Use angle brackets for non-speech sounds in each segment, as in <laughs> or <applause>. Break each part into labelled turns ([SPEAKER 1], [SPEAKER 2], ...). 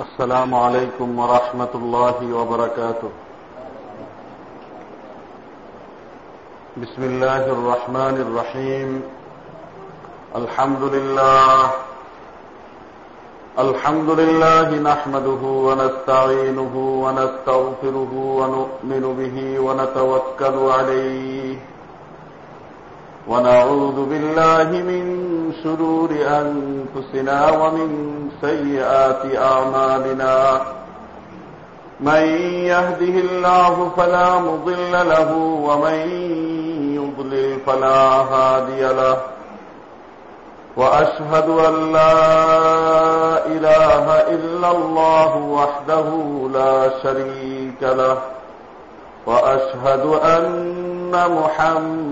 [SPEAKER 1] السلام عليكم ورحمة الله وبركاته بسم الله الرحمن الرحيم الحمد لله الحمد لله نحمده ونستعينه ونستغفره ونؤمن به ونتوكل عليه ونعوذ بالله من شرور أنفسنا ومن سيئات أعمالنا. من يهده الله فلا مضل له ومن يضلل فلا هادي له. وأشهد أن لا إله إلا الله وحده لا شريك له. وأشهد أن محمد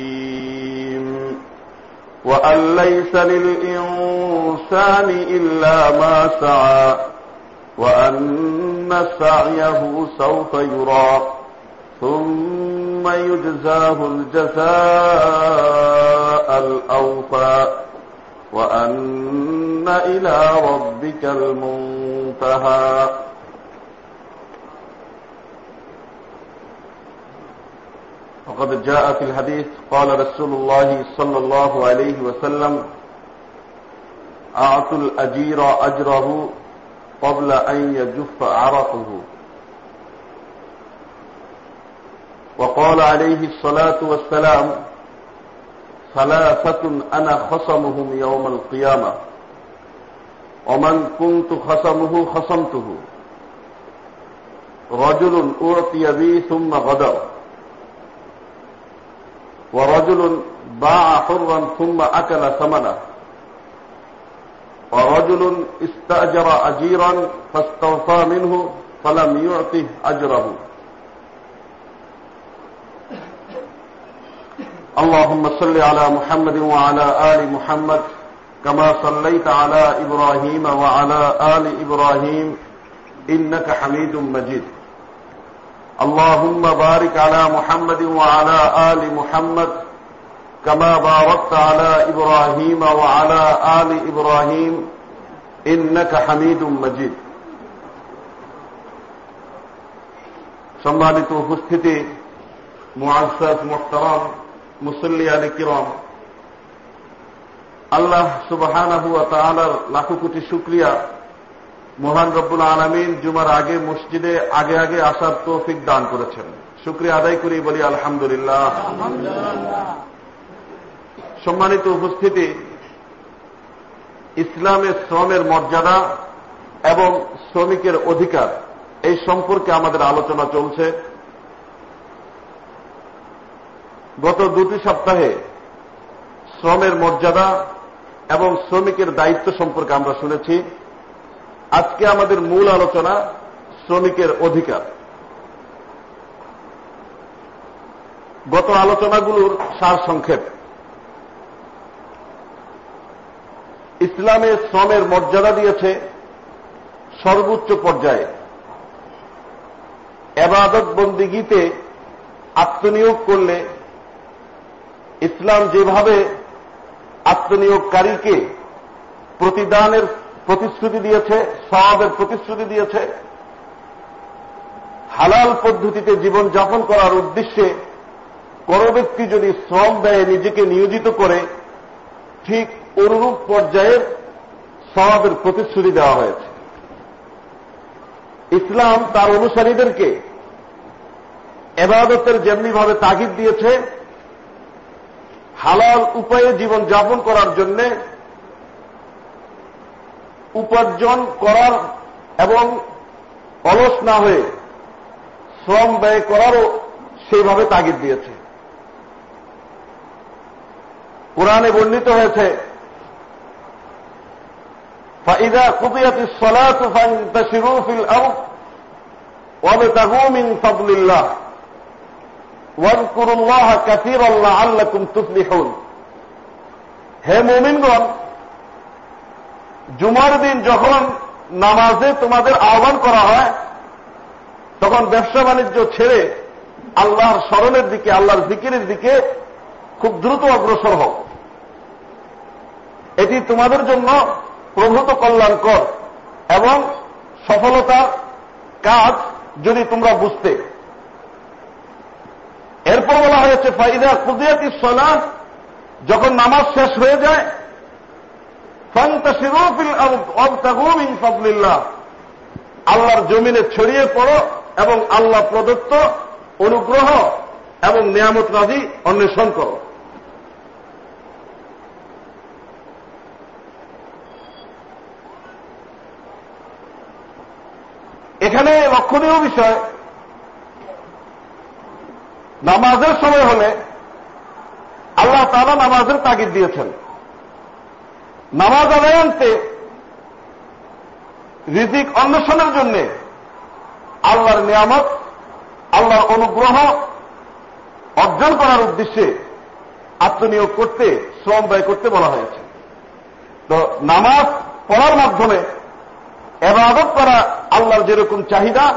[SPEAKER 1] وأن ليس للإنسان إلا ما سعى وأن سعيه سوف يرى ثم يجزاه الجزاء الأوفى وأن إلى ربك المنتهى. وقد جاء في الحديث قال رسول الله صلى الله عليه وسلم أعطوا الأجير أجره قبل أن يجف عرقه. وقال عليه الصلاة والسلام ثلاثة أنا خصمهم يوم القيامة ومن كنت خصمه خصمته رجل أعطي بي ثم غدر. ورجل باع حرا ثم أكل ثمنه. ورجل استأجر أجيرا فاستوفى منه فلم يعطه أجره. اللهم صل على محمد وعلى آل محمد كما صليت على إبراهيم وعلى آل إبراهيم إنك حميد مجيد. اللهم بارك على محمد وعلى آل محمد كما باركت على إبراهيم وعلى آل إبراهيم إنك حميد مجيد সম্মানিত উপস্থিতি মুআসাস মুহতারাম মুসল্লি আলী কিরম আল্লাহ সুবহানাহু ওয়া তাআলার লাখো কোটি শুকরিয়া মহান রব্বুল আলমিন জুমার আগে মসজিদে আগে আগে আসার তৌফিক দান করেছেন। শুক্রিয়া আদায় করি, বলি আলহামদুলিল্লাহ। সম্মানিত উপস্থিতি ইসলামের শ্রমের মর্যাদা এবং শ্রমিকের অধিকার, এই সম্পর্কে আমাদের আলোচনা চলছে। গত দুটি সপ্তাহে শ্রমের মর্যাদা এবং শ্রমিকের দায়িত্ব সম্পর্কে আমরা শুনেছি। আজকে আমাদের মূল আলোচনা শ্রমিকের অধিকার। গত আলোচনাগুলোর সার সংক্ষেপ ইসলামে শ্রমের মর্যাদা দিয়েছে সর্বোচ্চ পর্যায়ে। এবাদত বন্দিগিতে আত্মনিয়োগ করলে ইসলাম যেভাবে আত্মনিয়োগকারীকে প্রতিদানের প্রতিশ্রুতি দিয়েছে সবাবের প্রতিশ্রুতি দিয়েছে। হালাল পদ্ধতিতে জীবন যাপন করার উদ্দেশ্যে কোন ব্যক্তি যদি শ্রম ব্যয়ে নিজেকে নিয়োজিত করে, ঠিক অনুরূপ পর্যায়ের সবাবের প্রতিশ্রুতি দেওয়া হয়েছে। ইসলাম তার অনুসারীদেরকে এবাদতের যেমনিভাবে তাগিদ দিয়েছে, হালাল উপায়ে জীবন যাপন করার জন্যে উপার্জন করার এবং অলস না হয়ে শ্রম ব্যয় করারও সেইভাবে তাগিদ দিয়েছে কোরআনে বর্ণিত হয়েছে فإذا قضيت الصلاة فانتشروا في الأرض وابتغوا من فضل الله واذكروا الله كثيرا لعلكم تفلحون হে মুমিনগণ জুমার দিন যখন নামাজে তোমাদের আহ্বান করা হয়, তখন ব্যবসা বাণিজ্য ছেড়ে আল্লাহর স্মরণের দিকে, আল্লাহর জিকিরের দিকে খুব দ্রুত অগ্রসর হোক এটি তোমাদের জন্য প্রভূত কল্যাণকর এবং সফলতার কাজ যদি তোমরা বুঝতে। এরপর বলা হয়েছে, ফাইদা কুদিয়াতি সলা যখন নামাজ শেষ হয়ে যায় আল্লাহর জমিনে ছড়িয়ে পড়ো এবং আল্লাহ প্রদত্ত অনুগ্রহ এবং নিয়ামত রাজি অন্বেষণ করো। এখানে লক্ষণীয় বিষয়, নামাজের সময় হলে আল্লাহ তারা নামাজের তাগিদ দিয়েছেন। নামাজ আদায় আনতে রিজিক অন্বেষণের জন্য আল্লাহর নিয়ামত, আল্লাহর অনুগ্রহ অর্জন করার উদ্দেশ্যে আত্মনিয়োগ করতে, শ্রম ব্যয় করতে বলা হয়েছে। তো নামাজ পড়ার মাধ্যমে এবাদত করা আল্লাহর যেরকম চাহিদা,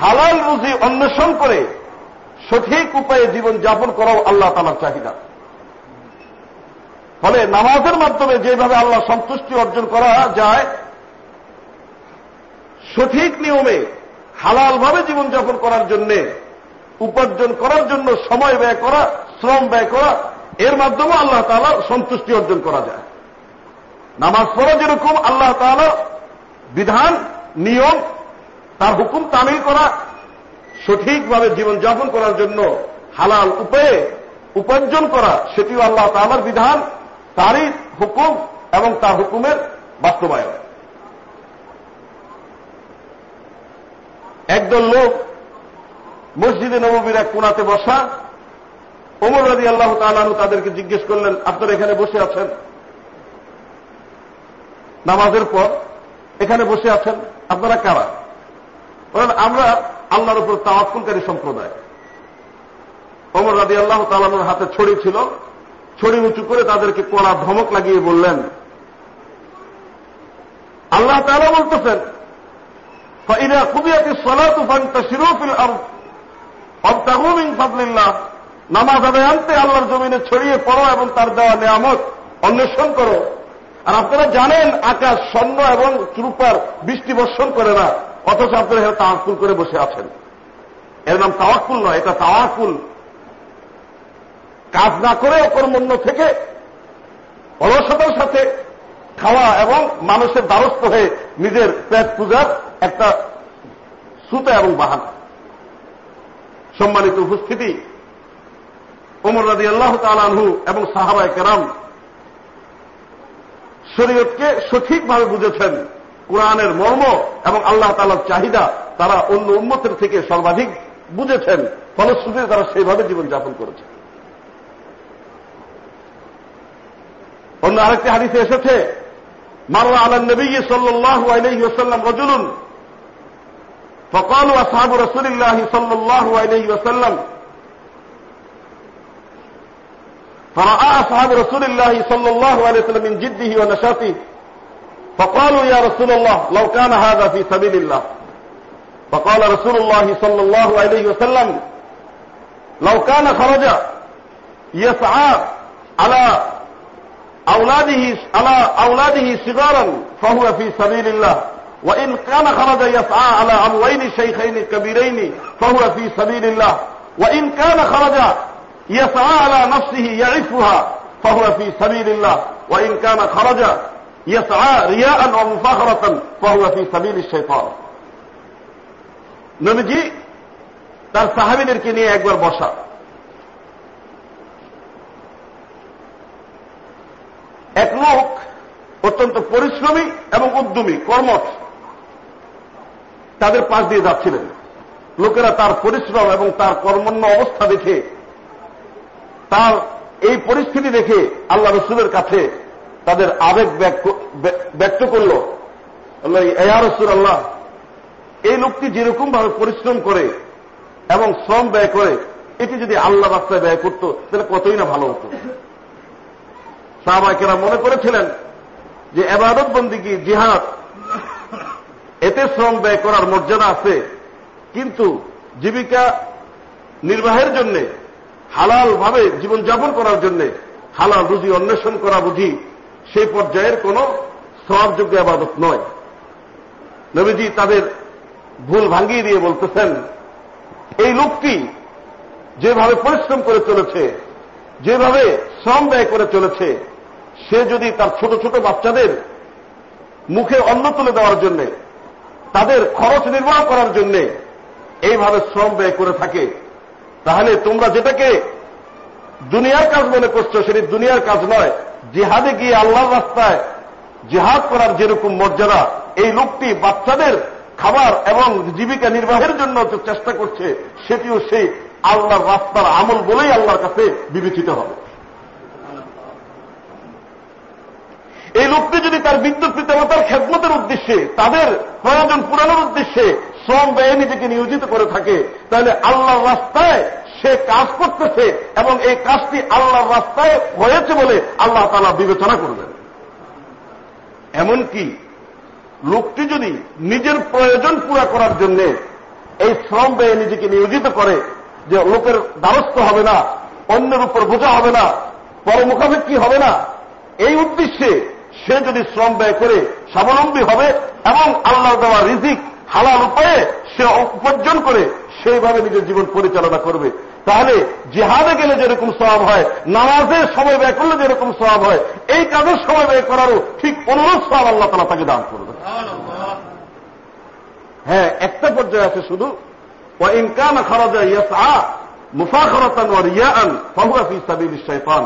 [SPEAKER 1] হালাল রুজি অন্বেষণ করে সঠিক উপায়ে জীবন যাপন করাও আল্লাহ তালার চাহিদা। ফলে নামাজের মাধ্যমে যেভাবে আল্লাহ সন্তুষ্টি অর্জন করা যায়, সঠিক নিয়মে হালালভাবে জীবনযাপন করার জন্য, উপার্জন করার জন্য সময় ব্যয় করা, শ্রম ব্যয় করা, এর মাধ্যমে আল্লাহ তালা সন্তুষ্টি অর্জন করা যায়। নামাজ পড়া যেরকম আল্লাহ তালা বিধান, নিয়ম, তার হুকুম তামিল করা, সঠিকভাবে জীবনযাপন করার জন্য হালাল উপায়ে উপার্জন করা, সেটিও আল্লাহ তালার বিধান তারই হুকুম এবং তার হুকুমের বাস্তবায়ন। একদল লোক মসজিদে নবীর এক কোনাতে বসা, ওমর রাজি আল্লাহ তালু তাদেরকে জিজ্ঞেস করলেন, আপনারা এখানে বসে আছেন? নামাজের পর, এখানে বসে আছেন? আপনারা কারা? বলেন, আমরা আল্লাহর উপর তাওয়াক্কুলকারী সম্প্রদায়। ওমর রাজি আল্লাহ তালানুর হাতে ছড়ি ছিল। ছড়ি উঁচু করে তাদেরকে কড়া ধমক লাগিয়ে বললেন আল্লাহ তালা বলতেছেন فإذا قضيت الصلاة فانتشروا في الأرض وابتغوا من فضل الله নামাজ আদায় আনতে আল্লাহর জমিনে ছড়িয়ে পড়ো এবং তার দেওয়া নিয়ামত অন্বেষণ করো আর আপনারা জানেন আকাশ স্বর্ণ এবং চুরুপার বৃষ্টি বর্ষণ করে না অথচ আপনারা এখানে তাওয়াকুল করে বসে আছেন এর নাম তাওয়াকুল নয় এটা তাওয়াকুল কাজ না করে অকর্মণ্য থেকে অলসতার সাথে খাওয়া এবং মানুষের দ্বারস্থ হয়ে নিজের পেট পূজার একটা সুতা এবং বাহান। সম্মানিত উপস্থিতি, ওমর রাজি আল্লাহ তালানহু এবং সাহাবায় কেরাম শরীয়তকে সঠিকভাবে বুঝেছেন কোরআনের মর্ম এবং আল্লাহ তালার চাহিদা তারা অন্য উন্মতের থেকে সর্বাধিক বুঝেছেন। ফলশ্রুতিতে তারা সেইভাবে জীবনযাপন করেছে অন্য আরেকটি হাদিসে এসেছে মাররা আলা নবী সাল্লাল্লাহু আলাইহি ওয়াসাল্লাম রাজুলুন فقالوا أصحاب رسول الله صلى الله عليه وسلم فرأى أصحاب رسول الله صلى الله عليه وسلم من جده ونشاطه فقالوا يا رسول الله لو كان هذا في سبيل الله فقال رسول الله صلى الله عليه وسلم لو كان خرج يسعى على أولاده على أولاده صغارا فهو في سبيل الله وإن كان خرج يسعى على أبوين شيخين كبيرين فهو في سبيل الله وإن كان خرج يسعى على نفسه يعفها فهو في سبيل الله وإن كان خرج يسعى رياء ومفاخرة فهو في سبيل الشيطان নবীজি তার সাহাবিদেরকে নিয়ে একবার বসা এক লোক অত্যন্ত পরিশ্রমী এবং উদ্যমী, কর্মঠ। তাদের পাশ দিয়ে যাচ্ছিলেন। লোকেরা তার পরিশ্রম এবং তার কর্মণ্য অবস্থা দেখে, তার এই পরিস্থিতি দেখে আল্লাহ রসুলের কাছে তাদের আবেগ ব্যক্ত করল। এয়া রসুল আল্লাহ এই লোকটি যেরকম ভাবে পরিশ্রম করে এবং শ্রম ব্যয় করে, এটি যদি আল্লাহ রাস্তায় ব্যয় করত, তাহলে কতই না ভালো হতো? সাহবাকেরা মনে করেছিলেন যে এবাদত বন্দিগি জিহাদ। এতে শ্রম ব্যয় করার মর্যাদা আছে। কিন্তু জীবিকা নির্বাহের জন্য হালাল ভাবে জীবনযাপন করার জন্য, হালাল রুজি অন্বেষণ করা বুঝি, সেই পর্যায়ের কোন সবযোগ্য আবাদত নয়। নবীজি তাদের ভুল ভাঙ্গিয়ে দিয়ে বলতেছেন, এই লোকটি যেভাবে পরিশ্রম করে চলেছে, যেভাবে শ্রম ব্যয় করে চলেছে সে যদি তার ছোট ছোট বাচ্চাদের মুখে অন্ন তুলে দেওয়ার জন্য, তাদের খরচ নির্বাহ করার জন্য এইভাবে শ্রম ব্যয় করে থাকে, তাহলে তোমরা যেটাকে দুনিয়ার কাজ মনে করছ সেটি দুনিয়ার কাজ নয়। জিহাদে গিয়ে আল্লাহর রাস্তায় জিহাদ করার যেরকম মর্যাদা, এই লোকটি বাচ্চাদের খাবার এবং জীবিকা নির্বাহের জন্য চেষ্টা করছে, সেটিও সেই আল্লাহর রাস্তার আমল বলেই আল্লাহর কাছে বিবেচিত হবে। এই লোকটি যদি তার বিদ্যুৎ পিতামাতার খেদমতের উদ্দেশ্যে, তাদের প্রয়োজন পূরণের উদ্দেশ্যে শ্রম ব্যয়ে নিজেকে নিয়োজিত করে থাকে, তাহলে আল্লাহর রাস্তায় সে কাজ করতেছে এবং এই কাজটি আল্লাহর রাস্তায় হয়েছে বলে আল্লাহ তালা বিবেচনা করবেন। এমনকি লোকটি যদি নিজের প্রয়োজন পুরা করার জন্য এই শ্রম ব্যয়ে নিজেকে নিয়োজিত করে, যে লোকের দ্বারস্থ হবে না, অন্যের উপর বোঝা হবে না, পরমুখাপেক্ষী হবে না, এই উদ্দেশ্যে সে যদি শ্রম ব্যয় করে স্বাবলম্বী হবে এবং আল্লাহ দেওয়া রিজিক হালাল উপায়ে সে উপার্জন করে, সেইভাবে নিজের জীবন পরিচালনা করবে। তাহলে জিহাদে গেলে যেরকম স্বভাব হয়, নামাজে সময় ব্যয় করলে যেরকম স্বভাব হয়, এই কাজের সময় ব্যয় করারও ঠিক অনুরোধ সব আল্লাহ তালা তাকে দান করবে হ্যাঁ একটা পর্যায়ে আছে শুধু ও ইনকান খরচা ইয়াসা মুফাখরতান ও রিয়ান ফাহুয়াফি সাবিল শৈতান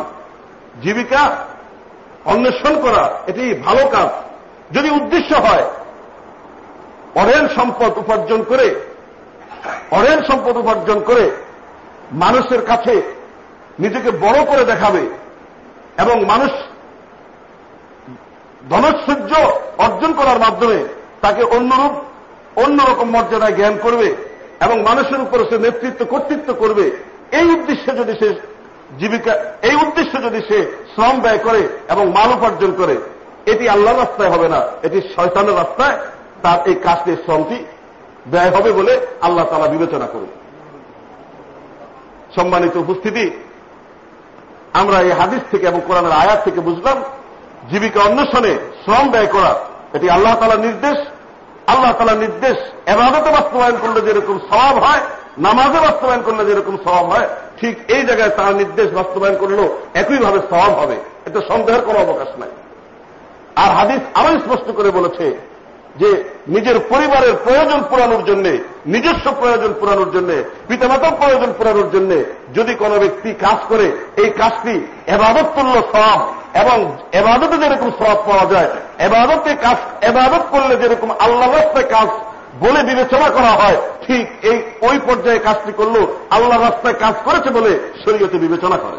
[SPEAKER 1] জীবিকা অন্বেষণ করা, এটি ভালো কাজ। যদি উদ্দেশ্য হয় অরেল সম্পদ উপার্জন করে অরেল সম্পদ উপার্জন করে মানুষের কাছে নিজেকে বড় করে দেখাবে এবং মানুষ ধনৈশ্বর্য অর্জন করার মাধ্যমে তাকে অন্যরূপ, অন্যরকম মর্যাদায় জ্ঞান করবে এবং মানুষের উপরে সে নেতৃত্ব, কর্তৃত্ব করবে। এই উদ্দেশ্যে যদি সে জীবিকা, এই উদ্দেশ্যে যদি সে শ্রম ব্যয় করে এবং মাল উপার্জন করে, এটি আল্লাহর রাস্তায় হবে না, এটি শয়তানের রাস্তায় তার এই কাজটির শ্রমটি ব্যয় হবে বলে আল্লাহ তালা বিবেচনা করবে সম্মানিত উপস্থিতি, আমরা এই হাদিস থেকে এবং কোরআনের আয়াত থেকে বুঝলাম, জীবিকা অন্বেষণে শ্রম ব্যয় করা, এটি আল্লাহ তালা নির্দেশ। আল্লাহ তালা নির্দেশ এবাদতে বাস্তবায়ন করলে যেরকম স্বভাব হয় নামাজে বাস্তবায়ন করলে যেরকম স্বভাব হয়, ঠিক এই জায়গায় তার নির্দেশ বাস্তবায়ন করলেও একইভাবে স্বভাব হবে। এটা সন্দেহের কোনো অবকাশ নাই। আর হাদিস আরও স্পষ্ট করে বলেছে যে, নিজের পরিবারের প্রয়োজন পুরানোর জন্য, নিজস্ব প্রয়োজন পুরানোর জন্য, পিতামাতার প্রয়োজন পুরানোর জন্য যদি কোন ব্যক্তি কাজ করে, এই কাজটি এবাদত তুল্য সব এবং এবাদতে যেরকম সব পাওয়া যায়, এবাদতে কাজ, এবাদত করলে যেরকম আল্লাহ কাজ বলে বিবেচনা করা হয়, ঠিক এই, ওই পর্যায়ে কাজটি করলেও আল্লাহ রাস্তায় কাজ করেছে বলে শরীয়তে বিবেচনা করে।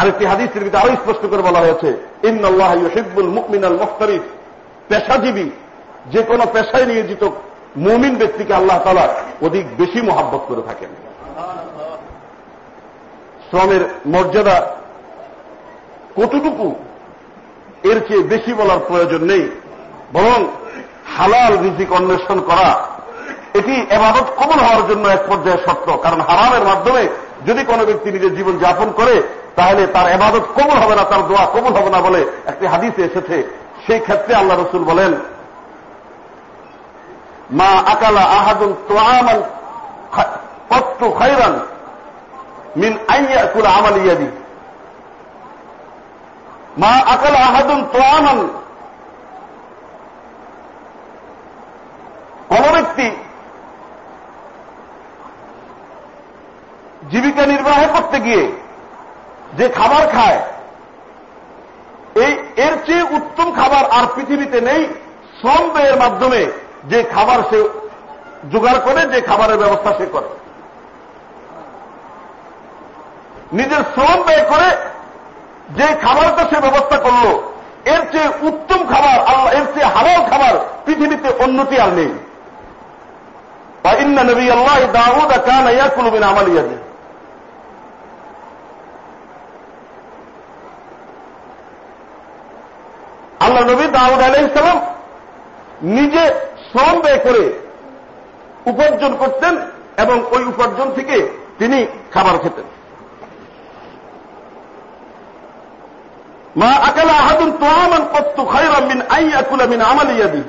[SPEAKER 1] আরেকটি হাদিসের ভিতরে আরও স্পষ্ট করে বলা হয়েছে ইন্নআল্লাহ হিব্বুল মুকমিনাল মুখতারিফ পেশাজীবী, যে কোনো পেশায় নিয়োজিত মুমিন ব্যক্তিকে আল্লাহ তালা অধিক বেশি মহাব্বত করে থাকেন। শ্রমের মর্যাদা কতটুকু এর চেয়ে বেশি বলার প্রয়োজন নেই। বরং হালাল রিজিক অন্বেষণ করা, এটি এবাদত কমল হওয়ার জন্য এক পর্যায়ে সত্য কারণ হারামের মাধ্যমে যদি কোনো ব্যক্তি নিজের জীবন যাপন করে, তাহলে তার এবাদত কবুল হবে না, তার দোয়া কবুল হবে না বলে একটি হাদিসে এসেছে। সেই ক্ষেত্রে আল্লাহ রসুল বলেন, মা আকালা আহাদুন তোয়ামান কত্তু খাইরান মিন আইয়া কুল আমাল ইয়াদি। মা আকালা আহাদুন তোয়ামান কোন ব্যক্তি জীবিকা নির্বাহ করতে গিয়ে যে খাবার খায়, এই এর চেয়ে উত্তম খাবার আর পৃথিবীতে নেই, শ্রম ব্যয়ের মাধ্যমে যে খাবার সে জোগাড় করে, যে খাবারের ব্যবস্থা সে করে। নিজের শ্রম ব্যয় করে যে খাবারটা সে ব্যবস্থা করল, এর চেয়ে উত্তম খাবার আল্লাহ, এর চেয়ে হারাল উন্নতি আর নেই। ইন্না নবী আল্লাহ দাউদ কান ইয়াকুলু মিন আমালিয়াদি আল্লাহ নবী দাউদ আলাইসালাম নিজে শ্রম ব্যয় করে উপার্জন করতেন এবং ওই উপার্জন থেকে তিনি খাবার খেতেন। মা আকালা আহাদুন তোয়ামান কত্তু খায়রাম মিন আই আকুলা মিন আমালিয়াদি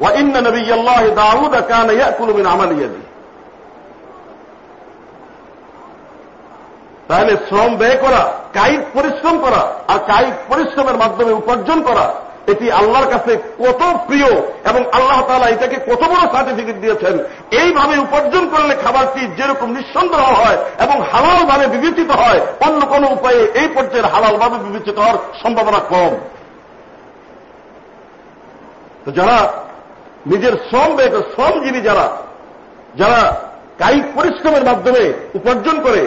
[SPEAKER 1] ওয়া ইন্না নবিয়াল্লাহ দাউদ কানা ইয়াকুলু মিন আমালিয়াদি তাহলে শ্রম ব্যয় করা, কায়িক পরিশ্রম করা আর কায়িক পরিশ্রমের মাধ্যমে উপার্জন করা এটি আল্লাহর কাছে কত প্রিয় এবং আল্লাহ তালা এটাকে কত বড় সার্টিফিকেট দিয়েছেন। এইভাবে উপার্জন করলে খাবারটি যেরকম নিঃসন্দেহ হয় এবং হালাল ভাবে বিবেচিত হয়, অন্য কোন উপায়ে এই পর্যায়ের হালাল ভাবে বিবেচিত হওয়ার সম্ভাবনা কম। তো যারা নিজের শ্রম ব্যয় শ্রমজীবী যারা যারা কায়িক পরিশ্রমের মাধ্যমে উপার্জন করে,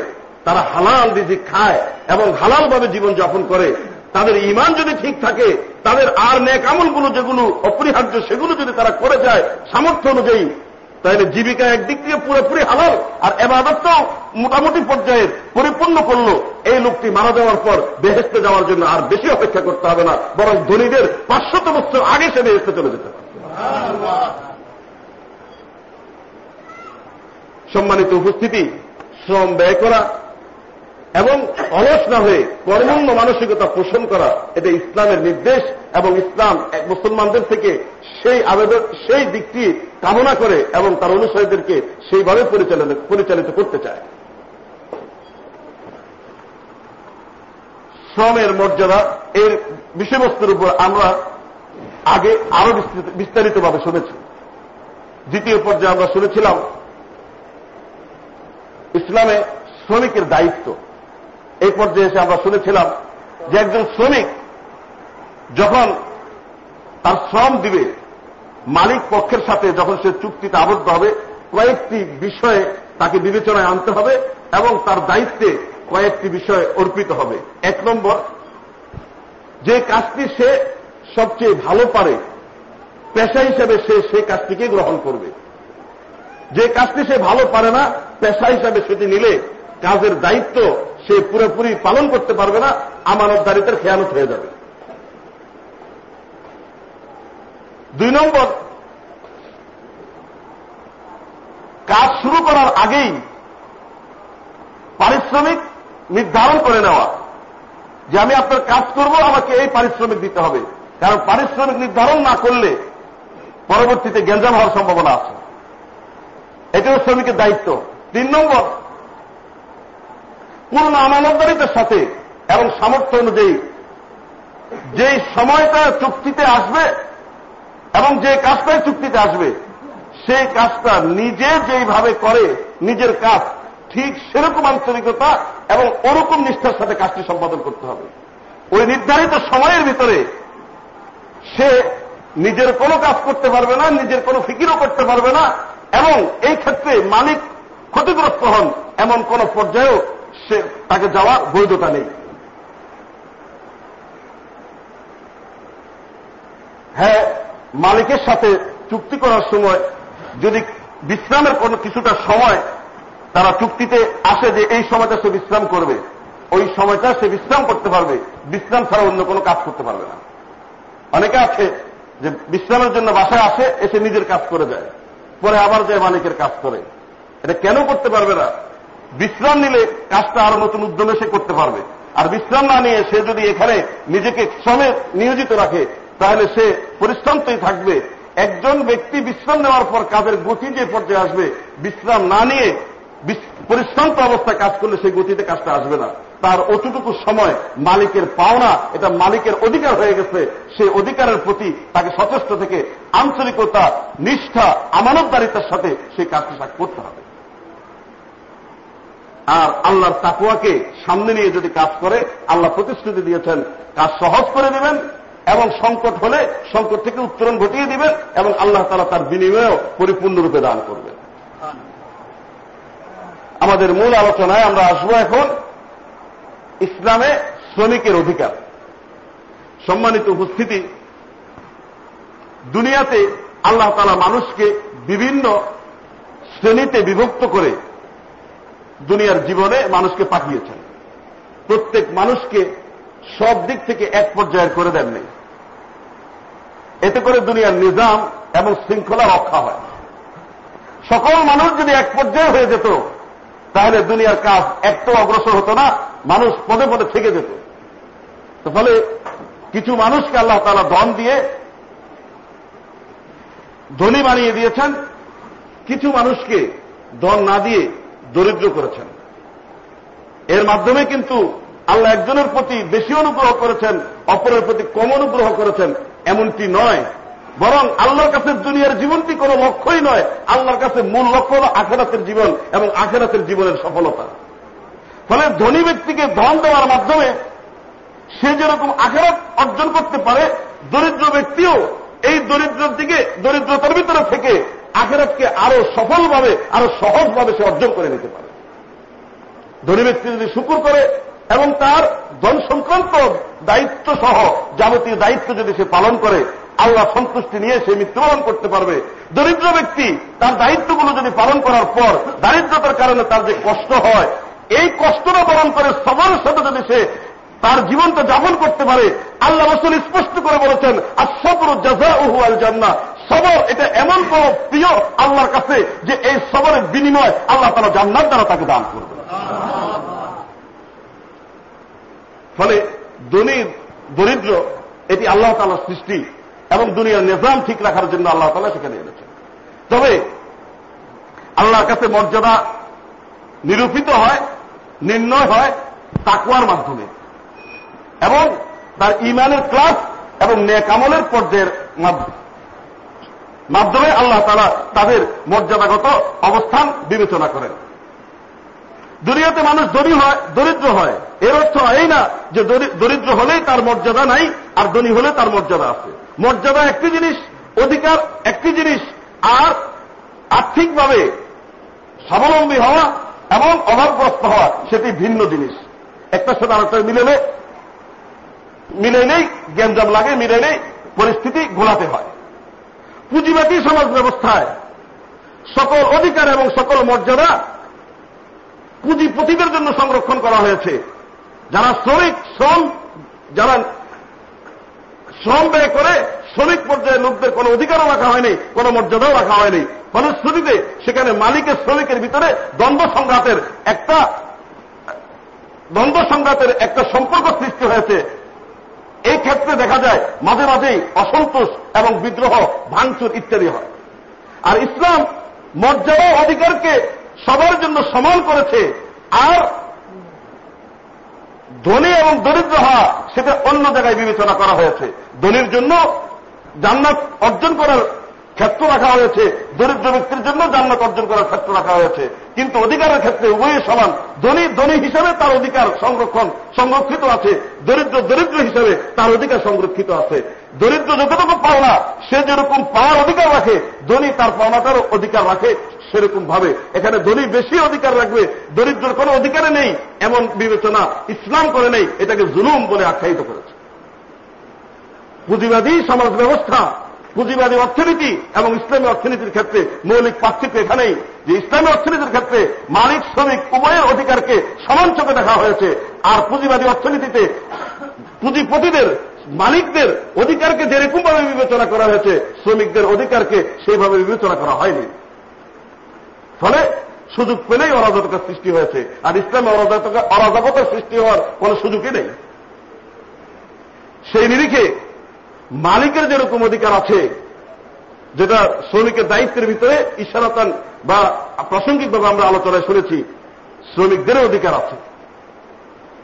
[SPEAKER 1] তারা হালাল দিদি খায় এবং হালাল ভাবে জীবন যাপন করে। তাদের ইমান যদি ঠিক থাকে, তাদের আর নেক আমলগুলো যেগুলো, অপরিহার্য সেগুলো যদি তারা করে যায়, সামর্থ্য অনুযায়ী, তাহলে জীবিকা একদিক দিয়ে পুরোপুরি হালাল, আর এবাদতটাও মোটামুটি পর্যায়ের পরিপূর্ণ করল। এই লোকটি মারা যাওয়ার পর বেহেস্তে যাওয়ার জন্য আর বেশি অপেক্ষা করতে হবে না, বরং ধনীদের পাঁচশত বছর আগে সে বেহেস্তে চলে যেতে পারে সম্মানিত উপস্থিতি, শ্রম ব্যয় করা এবং অলস না হয়ে কর্মণ্য মানসিকতা পোষণ করা, এটা ইসলামের নির্দেশ এবং ইসলাম মুসলমানদের থেকে সেই আবেদন, সেই দিকটি কামনা করে এবং তার অনুসারীদেরকে সেইভাবে পরিচালিত করতে চায়। শ্রমের মর্যাদা, এর বিষয়বস্তুর উপর আমরা আগে আরও বিস্তারিতভাবে শুনেছি। দ্বিতীয় পর্যায়ে আমরা শুনেছিলাম, ইসলামে শ্রমিকের দায়িত্ব। এই পর্যায়ে এসে আমরা শুনেছিলাম যে একজন শ্রমিক যখন তার শ্রম দিবে, মালিক পক্ষের সাথে যখন সে চুক্তিতে আবদ্ধ হবে, কয়েকটি বিষয়ে তাকে বিবেচনায় আনতে হবে এবং তার দায়িত্বে কয়েকটি বিষয় অর্পিত হবে। এক নম্বর, যে কাজটি সে সবচেয়ে ভালো পারে, পেশা হিসেবে সে সেই কাজটিকে গ্রহণ করবে। যে কাজটি সে ভালো পারে না, পেশা হিসাবে সেটি নিলে কাজের দায়িত্ব সে পুরোপুরি পালন করতে পারবে না, আমানতদারিতার খেয়ানত হয়ে যাবে। দুই নম্বর, কাজ শুরু করার আগেই পারিশ্রমিক নির্ধারণ করে নেওয়া। যে আমি আপনার কাজ করব, আমাকে এই পারিশ্রমিক দিতে হবে। কারণ পারিশ্রমিক নির্ধারণ না করলে পরবর্তীতে গ্যাঞ্জাম হওয়ার সম্ভাবনা আছে। এটাও শ্রমিকের দায়িত্ব। তিন নম্বর পূর্ণ আমানতদারিতার সাথে এবং সামর্থ্য অনুযায়ী যে সময়টা চুক্তিতে আসবে এবং যে কাজটাই চুক্তিতে আসবে, সেই কাজটা নিজে যেইভাবে করে নিজের কাজ, ঠিক সেরকম আন্তরিকতা এবং ওরকম নিষ্ঠার সাথে কাজটি সম্পাদন করতে হবে। ওই নির্ধারিত সময়ের ভিতরে সে নিজের কোনো কাজ করতে পারবে না, নিজের কোনো ফিকিরও করতে পারবে না, এবং এই ক্ষেত্রে মালিক ক্ষতিগ্রস্ত হন এমন কোন পর্যায়েও সে তাকে যাওয়ার বৈধতা নেই। হ্যাঁ মালিকের সাথে চুক্তি করার সময় যদি বিশ্রামের কোন কিছুটা সময় তারা চুক্তিতে আসে যে এই সময়টা সে বিশ্রাম করবে, ওই সময়টা সে বিশ্রাম করতে পারবে। বিশ্রাম ছাড়া অন্য কোনো কাজ করতে পারবে না। অনেকে আছে যে বিশ্রামের জন্য বাসায় আসে, এসে নিজের কাজ করে যায়, পরে আবার যায় মালিকের কাজ করে। এটা কেন করতে পারবে না? বিশ্রাম নিলে কাজটা আরও নতুন উদ্যমে সে করতে পারবে। আর বিশ্রাম না নিয়ে সে যদি এখানে নিজেকে শ্রমে নিয়োজিত রাখে, তাহলে সে পরিশ্রান্তই থাকবে। একজন ব্যক্তি বিশ্রাম নেওয়ার পর কাজের গতি যে পর্যায়ে আসবে, বিশ্রাম না নিয়ে পরিশ্রান্ত অবস্থায় কাজ করলে সেই গতিতে কাজটা আসবে না। তার অতটুকু সময় মালিকের পাওনা, এটা মালিকের অধিকার হয়ে গেছে। সেই অধিকারের প্রতি তাকে সচেষ্ট থেকে আন্তরিকতা নিষ্ঠা, আমানতদারিতার সাথে সেই কাজটি করতে হবে। আর আল্লাহর তাকুয়াকে সামনে নিয়ে যদি কাজ করে, আল্লাহ প্রতিশ্রুতি দিয়েছেন, কাজ সহজ করে দেবেন, এবং সংকট হলে সংকট থেকে উত্তরণ ঘটিয়ে দিবেন, এবং আল্লাহ তালা তার বিনিময়েও পরিপূর্ণরূপে দান করবেন। আমাদের মূল আলোচনায় আমরা আসব এখন ইসলামে শ্রমিকের অধিকার। সম্মানিত উপস্থিতি, দুনিয়াতে আল্লাহ তালা মানুষকে বিভিন্ন শ্রেণীতে বিভক্ত করে দুনিয়ার জীবনে মানুষকে পাঠিয়েছেন। প্রত্যেক মানুষকে সব দিক থেকে এক পর্যায়ের করে দেননি। এতে করে দুনিয়ার নিজাম এবং শৃঙ্খলা রক্ষা হয়। সকল মানুষ যদি এক পর্যায়ে হয়ে যেত, তাহলে দুনিয়ার কাজ একটু অগ্রসর হতো না, মানুষ পদে পদে থেকে যেত। ফলে কিছু মানুষকে আল্লাহ তালা দম দিয়ে ধনী বানিয়ে দিয়েছেন, কিছু মানুষকে দন না দিয়ে দরিদ্র করেছেন। এর মাধ্যমে কিন্তু আল্লাহ একজনের প্রতি বেশি অনুগ্রহ করেছেন, অপরের প্রতি কম অনুগ্রহ করেছেন, এমনটি নয়। বরং আল্লাহর কাছে দুনিয়ার জীবনটি কোনো লক্ষ্যই নয়, আল্লাহর কাছে মূল লক্ষ্য হল আখেরাতের জীবন এবং আখেরাতের জীবনের সফলতা। ফলে ধনী ব্যক্তিকে ধন দেওয়ার মাধ্যমে সে যেরকম আখেরাত অর্জন করতে পারে, দরিদ্র ব্যক্তিও এই দরিদ্রের দিকে, দরিদ্রতার ভিতরে থেকে আখেরাতকে আরও সফলভাবে, আরও সহজভাবে সে অর্জন করে নিতে পারে। ধনী ব্যক্তি যদি শুকুর করে এবং তার ধন সংক্রান্ত দায়িত্ব সহ যাবতীয় দায়িত্ব যদি সে পালন করে, আল্লাহ সন্তুষ্টি নিয়ে সে মৃত্যুবরণ করতে পারবে। দরিদ্র ব্যক্তি তার দায়িত্বগুলো যদি পালন করার পর দারিদ্রতার কারণে তার যে কষ্ট হয়, এই কষ্টটা বরণ করে সবার সাথে যদি সে তার জীবনটা যাপন করতে পারে, আল্লাহ রসুল স্পষ্ট করে বলেছেন সবর জাজা উহু আল জান্না সবর এটা এমন কোন প্রিয় আল্লাহর কাছে যে এই সবরের বিনিময় আল্লাহ তারা জান্নার দ্বারা তাকে দান করবে ফলে দনির দরিদ্র, এটি আল্লাহ তালার সৃষ্টি এবং দুনিয়ার নিজাম ঠিক রাখার জন্য আল্লাহ তালা সেখানে এনেছেন। তবে আল্লাহর কাছে মর্যাদা নিরূপিত হয়, নির্ণয় হয় তাকুয়ার মাধ্যমে। এবং তার ইমানের ক্লাস এবং নেকামলের পর্যায়ের মাধ্যমে। আল্লাহ তারা তাদের মর্যাদাগত অবস্থান বিবেচনা করেন। দুনিয়াতে মানুষ ধনী হয়, দরিদ্র হয়। এর অর্থ এই না যে দরিদ্র হলেই তার মর্যাদা নাই, আর ধনী হলে তার মর্যাদা আছে। মর্যাদা একটি জিনিস, অধিকার একটি জিনিস, আর আর্থিকভাবে স্বাবলম্বী হওয়া এবং অভাবগ্রস্ত হওয়া সেটি ভিন্ন জিনিস। একটা সাথে আরেকটা মিলে মিলে নেই জ্ঞানজাম লাগে মিলে নেই, পরিস্থিতি ঘোলাতে হয়। পুঁজিবাদী সমাজ ব্যবস্থায় সকল অধিকার এবং সকল মর্যাদা পুঁজিপতিদের জন্য সংরক্ষণ করা হয়েছে। যারা শ্রমিক, শ্রম, যারা শ্রম ব্যয় করে, শ্রমিক পর্যায়ে লোকদের কোনো অধিকারও রাখা হয়নি, কোনো মর্যাদাও রাখা হয়নি। ফলশ্রুতিতে সেখানে মালিকের শ্রমিকের ভিতরে দ্বন্দ্ব সংঘাতের একটা, দ্বন্দ্ব সংঘাতের একটা সম্পর্ক সৃষ্টি হয়েছে। এই ক্ষেত্রে দেখা যায় মাঝে মাঝেই অসন্তোষ এবং বিদ্রোহ, ভাঙচুর ইত্যাদি হয়। আর ইসলাম মর্যাদা অধিকারকে সবার জন্য সমান করেছে, আর ধনী এবং দরিদ্র হওয়া সেটা অন্য জায়গায় বিবেচনা করা হয়েছে। ধনীর জন্য জান্নাত অর্জন করার ক্ষেত্র রাখা হয়েছে। দরিদ্র ব্যক্তির জন্য জান্নাত অর্জন করার ক্ষেত্র রাখা হয়েছে। কিন্তু অধিকারের ক্ষেত্রে উভয়ই সমান। ধনী ধনী হিসাবে তার অধিকার সংরক্ষণ, সংরক্ষিত আছে। দরিদ্র দরিদ্র হিসাবে তার অধিকার সংরক্ষিত আছে। দরিদ্র যতটুকু পাওনা সে যেরকম পাওয়ার অধিকার রাখে, ধনী তার পাওনাটারও অধিকার রাখে সেরকম ভাবে। এখানে ধনী বেশি অধিকার রাখবে, দরিদ্রের কোনো অধিকারে নেই এমন বিবেচনা ইসলাম করে নেই, এটাকে জুলুম বলে আখ্যায়িত করেছে। পুঁজিবাদী সমাজ ব্যবস্থা পুঁজিবাদী অর্থনীতি এবং ইসলামী অর্থনীতির ক্ষেত্রে মৌলিক পার্থক্য এখানেই। যে ইসলামী অর্থনীতির ক্ষেত্রে মালিক, শ্রমিক উভয়ের অধিকারকে সমান চোখে দেখা হয়েছে। আর পুঁজিবাদী অর্থনীতিতে পুঁজিপতিদের, মালিকদের অধিকারকে যেরকমভাবে বিবেচনা করা হয়েছে, শ্রমিকদের অধিকারকে সেইভাবে বিবেচনা করা হয়নি। ফলে সুযোগ পেলেই অরাজকতার সৃষ্টি হয়েছে। আর ইসলামে অরাজকতার সৃষ্টি হওয়ার কোন সুযোগই নেই। সেই নিরিখে মালিকের যেরকম অধিকার আছে, যেটা শ্রমিকের দায়িত্বের ভিতরে ইশারাতান বা প্রাসঙ্গিকভাবে আমরা আলোচনায় শুনেছি, শ্রমিকদের অধিকার আছে।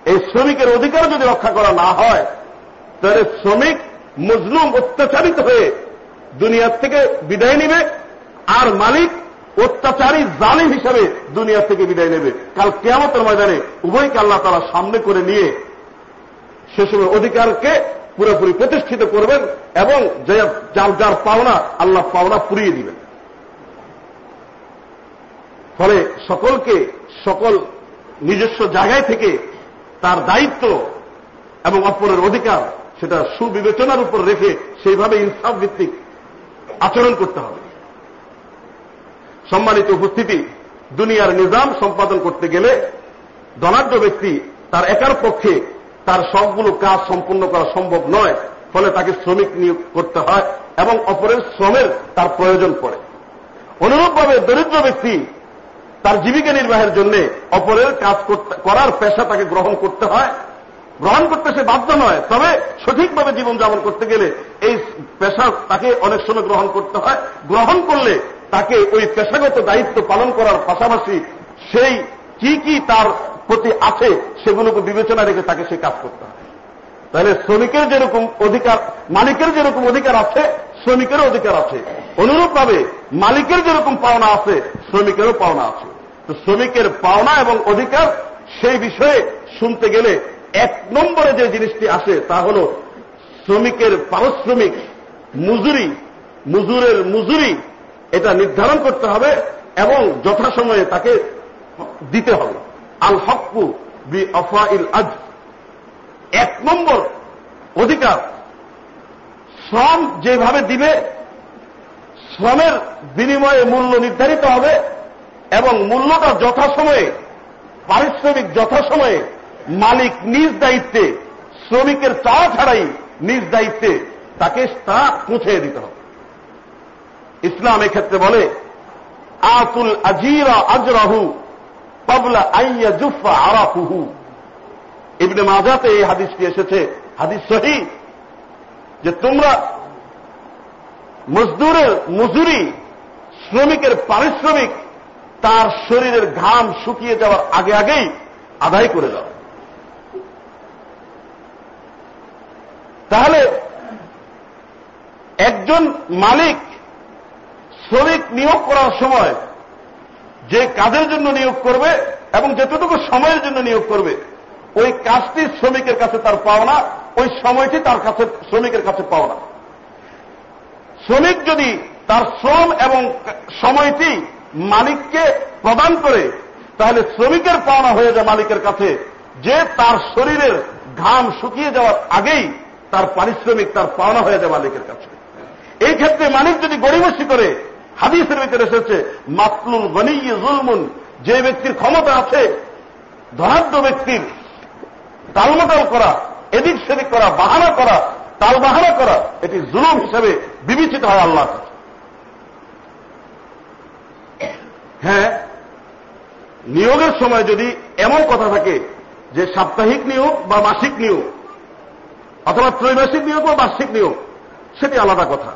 [SPEAKER 1] এই শ্রমিকের অধিকার যদি রক্ষা করা না হয়, তাহলে শ্রমিক মজলুম, অত্যাচারিত হয়ে দুনিয়ার থেকে বিদায় নিবে, আর মালিক অত্যাচারী, জালিম হিসাবে দুনিয়ার থেকে বিদায় নেবে। কাল কেয়ামতের ময়দানে উভয়কে আল্লাহ তারা সামনে করে নিয়ে সেসবের অধিকারকে পুরোপুরি প্রতিষ্ঠিত করবেন এবং যার যার পাওনা, আল্লাহ পাওনা পুরিয়ে দিবেন। ফলে সকলকে, সকল নিজস্ব জায়গায় থেকে তার দায়িত্ব এবং অপরের অধিকার সেটা সুবিবেচনার উপর রেখে সেইভাবে ইনসাফ ভিত্তিক আচরণ করতে হবে। সম্মানিত উপস্থিতি, দুনিয়ার নিজাম সম্পাদন করতে গেলে ধনাঢ্য ব্যক্তি তার একার পক্ষে তার সবগুলো কাজ সম্পূর্ণ করা সম্ভব নয়, ফলে তাকে শ্রমিক নিয়োগ করতে হয় এবং অপরের শ্রমের তার প্রয়োজন পড়ে। অনুরূপভাবে দরিদ্র ব্যক্তি তার জীবিকা নির্বাহের জন্য অপরের কাজ করার পেশা তাকে গ্রহণ করতে হয়। গ্রহণ করতে সে বাধ্য নয়, তবে সঠিকভাবে জীবনযাপন করতে গেলে এই পেশা তাকে অনেক সময় গ্রহণ করতে হয়। গ্রহণ করলে তাকে ওই পেশাগত দায়িত্ব পালন করার পাশাপাশি সেই কি কি তার প্রতি আছে, সেগুলোকে বিবেচনা রেখে তাকে সে কাজ করতে হয়। তাহলে শ্রমিকের যেরকম অধিকার, মালিকের যেরকম অধিকার আছে, শ্রমিকেরও অধিকার আছে। অনুরূপভাবে মালিকের যেরকম পাওনা আছে, শ্রমিকেরও পাওনা আছে। তো শ্রমিকের পাওনা এবং অধিকার, সেই বিষয়ে শুনতে গেলে এক নম্বরে যে জিনিসটি আসে, তা হল শ্রমিকের পারিশ্রমিক, মজুরি, মজুরের মজুরি, এটা নির্ধারণ করতে হবে এবং যথাসময়ে তাকে দিতে হবে। আল হকু বি ইল আজ এক নম্বর অধিকার, শ্রম যেভাবে দিবে, শ্রমের বিনিময়ে মূল্য নির্ধারিত হবে এবং মূল্যটা যথাসময়ে, পারিশ্রমিক যথাসময়ে, মালিক নিজ দায়িত্বে, শ্রমিকের চাওয়া ছাড়াই নিজ দায়িত্বে, তাকে তা পৌঁছে দিতে হবে। ইসলাম এক্ষেত্রে বলে আতুল আজিরা আজরাহু ইবনে মাজাতে এই হাদিসটি এসেছে? হাদিস সহি। যে তোমরা মজদুরের মজুরি, শ্রমিকের পারিশ্রমিক, তার শরীরের ঘাম শুকিয়ে যাওয়ার আগে আগেই আদায় করে দাও। তাহলে একজন মালিক শ্রমিক নিয়োগ করার সময় যে কাজের জন্য নিয়োগ করবে এবং যতটুকু সময়ের জন্য নিয়োগ করবে, ওই কাজটি শ্রমিকের কাছে তার পাওনা, ওই সময়টি তার কাছে, শ্রমিকের কাছে পাওনা। শ্রমিক যদি তার শ্রম এবং সময়টি মালিককে প্রদান করে, তাহলে শ্রমিকের পাওনা হয়ে যায় মালিকের কাছে। যে তার শরীরের ঘাম শুকিয়ে যাওয়ার আগেই তার পারিশ্রমিক, তার পাওনা হয়ে যায় মালিকের কাছে। এই ক্ষেত্রে মালিক যদি গরিবসি করে হাদিসের ভিতরে এসেছে মাতলুল গনিয়ে জুলমুন, যে ব্যক্তির ক্ষমতা আছে, ধনাঢ্য ব্যক্তির তালমতাল করা, এদিক সেদিক করা, বাহানা করা, তাল বাহানা করা, এটি জুলুম হিসাবে বিবেচিত হয় আল্লাহ হ্যাঁ নিয়োগের সময় যদি এমন কথা থাকে যে সাপ্তাহিক নিয়োগ বা মাসিক নিয়োগ, অথবা ত্রৈমাসিক নিয়োগ বা বার্ষিক নিয়োগ, সেটি আলাদা কথা।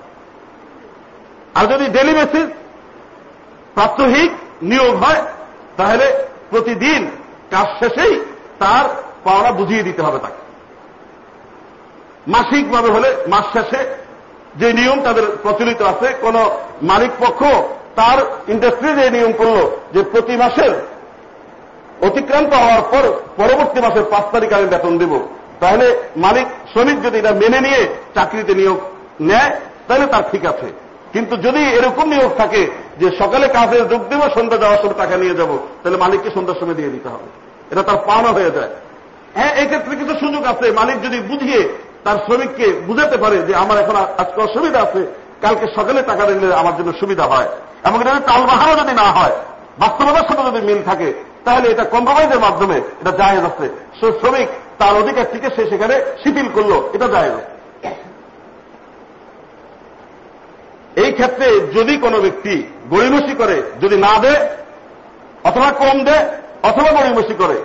[SPEAKER 1] আর যদি ডেলি বেসিস প্রাত্যহিক নিয়োগ হয়, তাহলে প্রতিদিন কাজ শেষেই তার পাওনা বুঝিয়ে দিতে হবে তাকে। মাসিকভাবে হলে মাস শেষে যে নিয়ম তাদের প্রচলিত আছে, কোন মালিক পক্ষ তার ইন্ডাস্ট্রি যে নিয়ম করল, যে প্রতি মাসের অতিক্রান্ত হওয়ার পর পরবর্তী মাসের পাঁচ তারিখ আমি বেতন দেব, তাহলে মালিক, শ্রমিক যদি এটা মেনে নিয়ে চাকরিতে নিয়োগ নেয়, তাহলে তার ঠিক আছে। কিন্তু যদি এরকম নিয়োগ থাকে যে সকালে কাজে যোগ দেব সন্ধ্যা যাওয়ার সময় টাকা নিয়ে যাব, তাহলে মালিককে সন্ধ্যার সময় দিয়ে দিতে হবে। এটা তার পাওনা হয়ে যায়। হ্যাঁ এক্ষেত্রে কিছু সুযোগ আছে। মালিক যদি বুঝিয়ে তার শ্রমিককে বুঝাতে পারে যে আমার এখন আজকে অসুবিধা আছে, কালকে সকালে টাকা দিলে আমার জন্য সুবিধা হয়। এবং এটা তালবাহারও যদি না হয় বাস্তবতার সাথে যদি মিল থাকে, তাহলে এটা কম্প্রোমাইজের মাধ্যমে এটা জায়েজ আছে। শ্রমিক তার অধিকার থেকে সে সেখানে শিথিল করল, এটা জায়েজ। এই ক্ষেত্রে যদি কোনো ব্যক্তি গরিমসি করে যদি না দেয় অথবা কম দেয় অথবা গরিমসি করে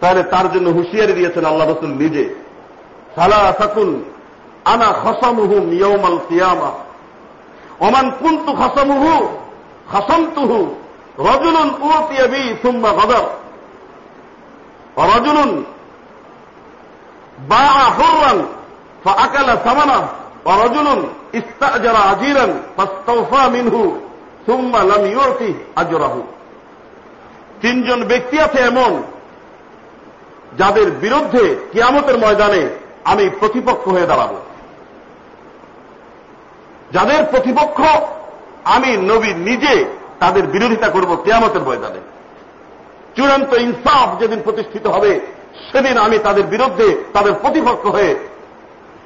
[SPEAKER 1] তাহলে তার জন্য হুঁশিয়ারি দিয়েছেন আল্লাহ রসুল নিজে সালা সাকুন আনা খসামুহু মিয়মাল কিয়ামা ওমান কুন্তু খসামুহু খসমতুহু রজুলুন উতিয়াবি সুম্মা গদর রজুলুন বা হুরান فأكل ثمنه ورجل استأجر عجيرا فاستوفى منه ثم لم يعطه أجره তিনজন ব্যক্তি আছে এমন যাদের বিরুদ্ধে কিয়ামতের ময়দানে আমি প্রতিপক্ষ হয়ে দাঁড়াব যাদের প্রতিপক্ষ আমি নবী নিজে তাদের বিরোধিতা করব কেয়ামতের ময়দানে চূড়ান্ত ইনসাফ যেদিন প্রতিষ্ঠিত হবে সেদিন আমি তাদের বিরুদ্ধে তাদের প্রতিপক্ষ হয়ে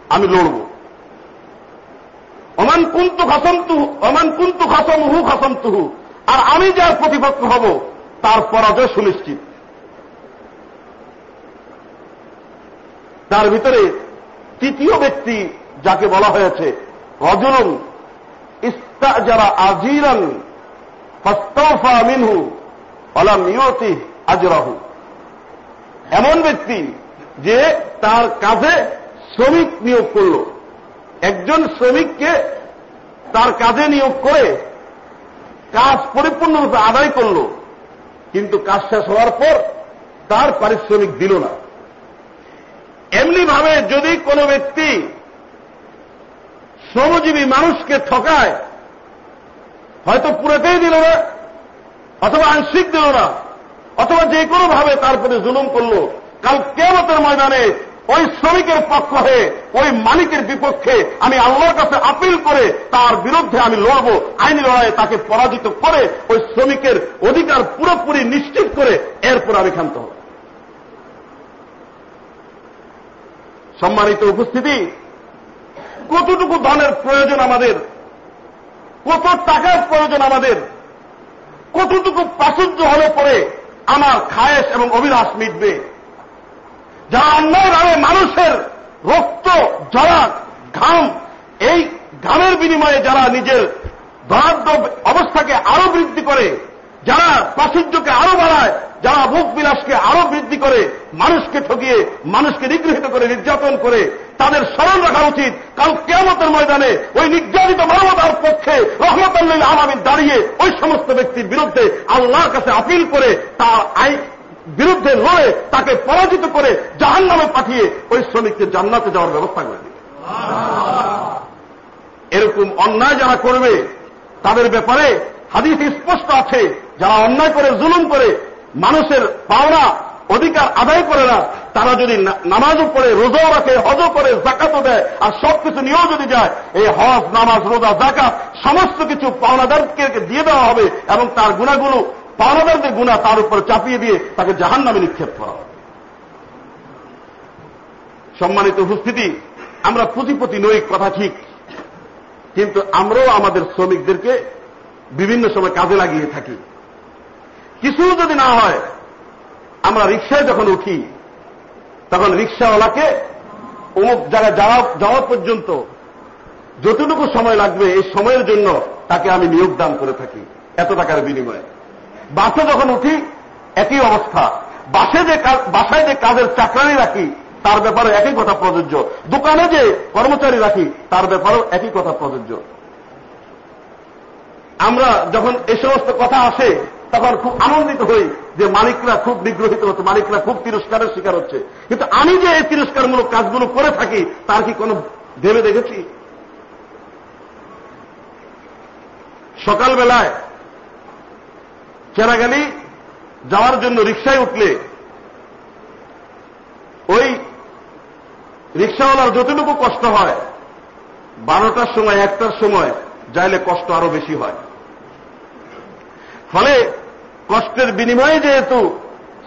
[SPEAKER 1] আমি লড়ব অমান কুন্তু খসন্তু, অমান কুন্তু খসম হু খসম তুহু আর আমি যার প্রতিপক্ষ হব, তার পরাজয় সুনিশ্চিত। তার ভিতরে তৃতীয় ব্যক্তি যাকে বলা হয়েছে রজনুন ইস্তা যারা আজিরান ফস্তফা মিনহু, অলাম আজরাহু। এমন ব্যক্তি যে তার কাজে শ্রমিক নিয়োগ করল। একজন শ্রমিককে তার কাজে নিয়োগ করে কাজ পরিপূর্ণরূপে আদায় করল, কিন্তু কাজ শেষ হওয়ার পর তার পারিশ্রমিক দিল না। এমনি ভাবে যদি কোনো ব্যক্তি শ্রমজীবী মানুষকে ঠকায়, হয়তো পুরোটাই দিল না, অথবা আংশিক দিল না, অথবা যে কোনো ভাবে তারপরে জুলুম করল। কাল কেমতের ময়দানে ওই শ্রমিকের পক্ষ হয়ে, ওই মালিকের বিপক্ষে আমি আল্লাহর কাছে আপিল করে তার বিরুদ্ধে আমি লড়ব, আইনি লড়াইয়ে তাকে পরাজিত করে ওই শ্রমিকের অধিকার পুরোপুরি নিশ্চিত করে এরপর আমি ক্ষান্ত হব। সম্মানিত উপস্থিতি, কতটুকু ধনের প্রয়োজন আমাদের? কত টাকার প্রয়োজন আমাদের? কতটুকু প্রাচুর্য হলে পরে আমার খায়েশ এবং অভিলাষ মিটবে? যারা অন্যায়ভাবে মানুষের রক্ত জড়া ঘাম, এই ঘামের বিনিময়ে যারা নিজের ধনাঢ্য অবস্থাকে আরও বৃদ্ধি করে, যারা প্রাচুর্যকে আরও বাড়ায়, যারা ভোগ বিলাসকে আরও বৃদ্ধি করে, মানুষকে ঠকিয়ে মানুষকে নিগৃহীত করে, নির্যাতন করে, তাদের স্মরণ রাখা উচিত। কারণ কেমতের ময়দানে ওই নির্যাতিত মানবতার পক্ষে রহমতাল্লাহ আলামিন দাঁড়িয়ে ওই সমস্ত ব্যক্তির বিরুদ্ধে আল্লাহর কাছে আপিল করে তার আই বিরুদ্ধে লড়ে তাকে পরাজিত করে জাহান নামে পাঠিয়ে ওই শ্রমিককে জান্নাতে যাওয়ার ব্যবস্থা করে দিবে। এরকম অন্যায় যারা করবে, তাদের ব্যাপারে হাদিস স্পষ্ট আছে। যারা অন্যায় করে, জুলুম করে, মানুষের পাওনা, অধিকার আদায় করে না, তারা যদি নামাজও পড়ে, রোজাও রাখে, হজও করে জাকাতও দেয়, আর সবকিছু নিয়েও যদি যায়, এই হজ, নামাজ, রোজা জাকাত সমস্ত কিছু পাওনাদারকে দিয়ে দেওয়া হবে এবং তার গুণাগুলো পাওনাদারদের গুণা তার উপর চাপিয়ে দিয়ে তাকে জাহান নামে নিক্ষেপ করা সম্মানিত উপস্থিতি, আমরা পুঁজিপতি নই কথা ঠিক, কিন্তু আমরাও আমাদের শ্রমিকদেরকে বিভিন্ন সময় কাজে লাগিয়ে থাকি। কিছু যদি না হয়, আমরা রিক্সায় যখন উঠি, তখন রিক্সাওয়ালাকে অমুক জায়গায় যাওয়া যাওয়া পর্যন্ত যতটুকু সময় লাগবে, এই সময়ের জন্য তাকে আমি নিয়োগ দান করে থাকি, এত টাকার বিনিময়ে। বাসে যখন উঠি, একই অবস্থা। বাসে যে বাসায় যে কাজের চাকরানি রাখি, তার ব্যাপারে একই কথা প্রযোজ্য। দোকানে যে কর্মচারী রাখি, তার ব্যাপারেও একই কথা প্রযোজ্য। আমরা যখন এ সমস্ত কথা আসে, তখন খুব আনন্দিত হই যে মালিকরা খুব নিগ্রহিত হচ্ছে, মালিকরা খুব তিরস্কারের শিকার হচ্ছে। কিন্তু আমি যে এই তিরস্কারমূলক কাজগুলো করে থাকি, তার কি কোনো ভেবে দেখেছি? সকালবেলায় চেরাগালি যাওয়ার জন্য রিক্সায় উঠলে, ওই রিক্সাওয়ালার যতটুকু কষ্ট হয়, বারোটার সময়, একটার সময় যাইলে কষ্ট আরও বেশি হয়। ফলে কষ্টের বিনিময়ে যেহেতু,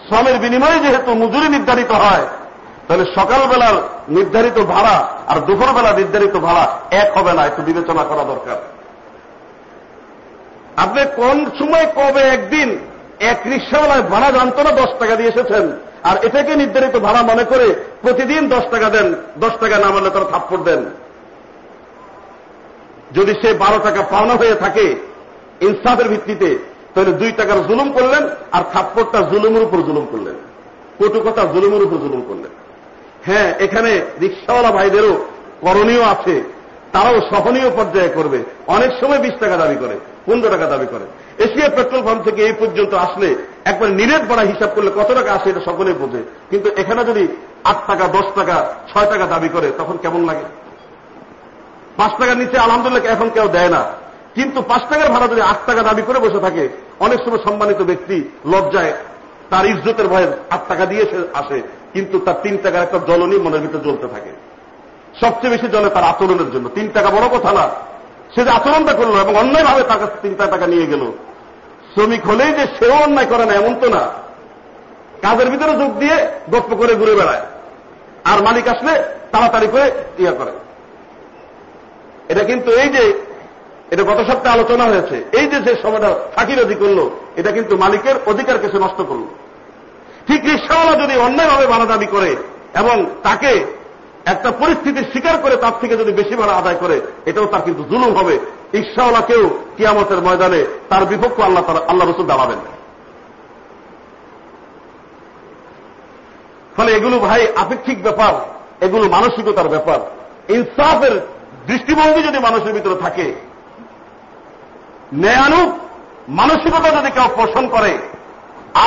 [SPEAKER 1] শ্রমের বিনিময়ে যেহেতু মজুরি নির্ধারিত হয়, তাহলে সকালবেলার নির্ধারিত ভাড়া আর দুপুরবেলা নির্ধারিত ভাড়া এক হবে না, একটু বিবেচনা করা দরকার। আপনি কোন সময় কবে একদিন এক রিক্সাওয়ালায় ভাড়া জানতো না দশ টাকা দিয়ে এসেছেন? আর এটাকে নির্ধারিত ভাড়া মনে করে প্রতিদিন দশ টাকা দেন, দশ টাকা না মানলে তারা থাপ্পড় দেন। যদি সে বারো টাকা পাওনা হয়ে থাকে ইনসাফের ভিত্তিতে, তাহলে দুই টাকার জুলুম করলেন আর থাপ্পড়টা জুলুমের উপর জুলুম করলেন। কটু কথা জুলুমের উপর জুলুম করলেন। হ্যাঁ এখানে রিক্সাওয়ালা ভাইদেরও করণীয় আছে। তারাও সহনীয় পর্যায়ে করবে। অনেক সময় বিশ টাকা দাবি করে। পনেরো টাকা দাবি করে? এশিয়া পেট্রোল পাম্প থেকে এই পর্যন্ত আসলে একবার নিরেট ভাড়া হিসাব করলে কত টাকা আসে এটা সকলে বোঝে। কিন্তু এখানে যদি আট টাকা, দশ টাকা, ছয় টাকা দাবি করে, তখন কেমন লাগে? পাঁচ টাকার নিচে আলহামদুলিল্লাহ এখন কেউ দেয় না। কিন্তু পাঁচ টাকার ভাড়া যদি আট টাকা দাবি করে বসে থাকে, অনেক সময় সম্মানিত ব্যক্তি লজ্জায় তার ইজ্জতের ভয়ে আট টাকা দিয়ে আসে, কিন্তু তার তিন টাকার একটা জ্বলনি মনের ভিতরে জ্বলতে থাকে। সবচেয়ে বেশি জলে তার আচরণের জন্য। তিন টাকা বড় কথা না। সে যে আচরণটা করল এবং অন্যায়ভাবে তার কাছে তিন টাকা নিয়ে গেল। শ্রমিক হলেই যে সেও অন্যায় করে না, এমন তো না। কাজের ভিতরে যোগ দিয়ে গপ্প করে ঘুরে বেড়ায়। আর মালিক আসলে তাড়াতাড়ি করে ইয়া করে। এটা কিন্তু এই যে, এটা গত সপ্তাহে আলোচনা হয়েছে, এই যে যে সময়টা ফাঁকিবাজি করল, এটা কিন্তু মালিকের অধিকার কিছু নষ্ট করল। ঠিক রিক্সাওয়ালা যদি অন্যায়ভাবে ভাড়া দাবি করে এবং তাকে একটা পরিস্থিতি স্বীকার করে তার থেকে যদি বেশি ভাড়া আদায় করে, এটাও তার কিন্তু জুলুম হবে। রিক্সাওয়ালাকেও কিয়ামতের ময়দানে তার বিপক্ষ আল্লাহ আল্লাহ রসুল দাঁড়াবেন ফলে এগুলো ভাই আপেক্ষিক ব্যাপার, এগুলো মানসিকতার ব্যাপার। ইনসাফের দৃষ্টিভঙ্গি যদি মানুষের ভিতরে থাকে ন্যায়ানুক মানসিকতা যদি কেউ পোষণ করে,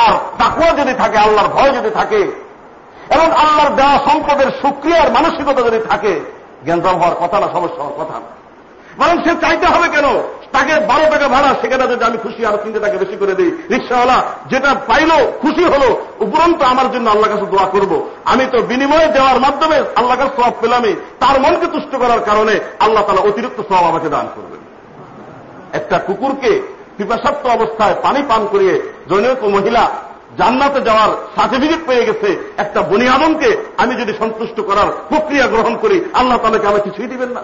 [SPEAKER 1] আর তাকুয়া যদি থাকে, আল্লাহর ভয় যদি থাকে এবং আল্লাহর দেওয়া সম্পদের সুক্রিয়ার মানসিকতা যদি থাকে জ্ঞানজাম হওয়ার কথা না, সমস্যা হওয়ার কথা না। বরং সে চাইতে হবে কেন? তাকে বারো টাকা ভাড়া, সেখানে যদি আমি খুশি, আরও তিনটে টাকা বেশি করে দিই। রিক্সাওয়ালা যেটা পাইল, খুশি হলো, উপরন্ত আমার জন্য আল্লাহ কাছে দোয়া করব। আমি তো বিনিময়ে দেওয়ার মাধ্যমে আল্লাহ কাছে সব পেলামই তার মনকে তুষ্ট করার কারণে আল্লাহ তালা অতিরিক্ত সব আমাকে দান করবেন। একটা কুকুরকে পিপাসাত্ম অবস্থায় পানি পান করিয়ে জনৈক মহিলা জান্নাতে যাওয়ার সার্টিফিকেট পেয়ে গেছে একটা বনি আদমকে আমি যদি সন্তুষ্ট করার প্রক্রিয়া গ্রহণ করি, আল্লাহ তালাকে আমার কিছুই দিবেন না।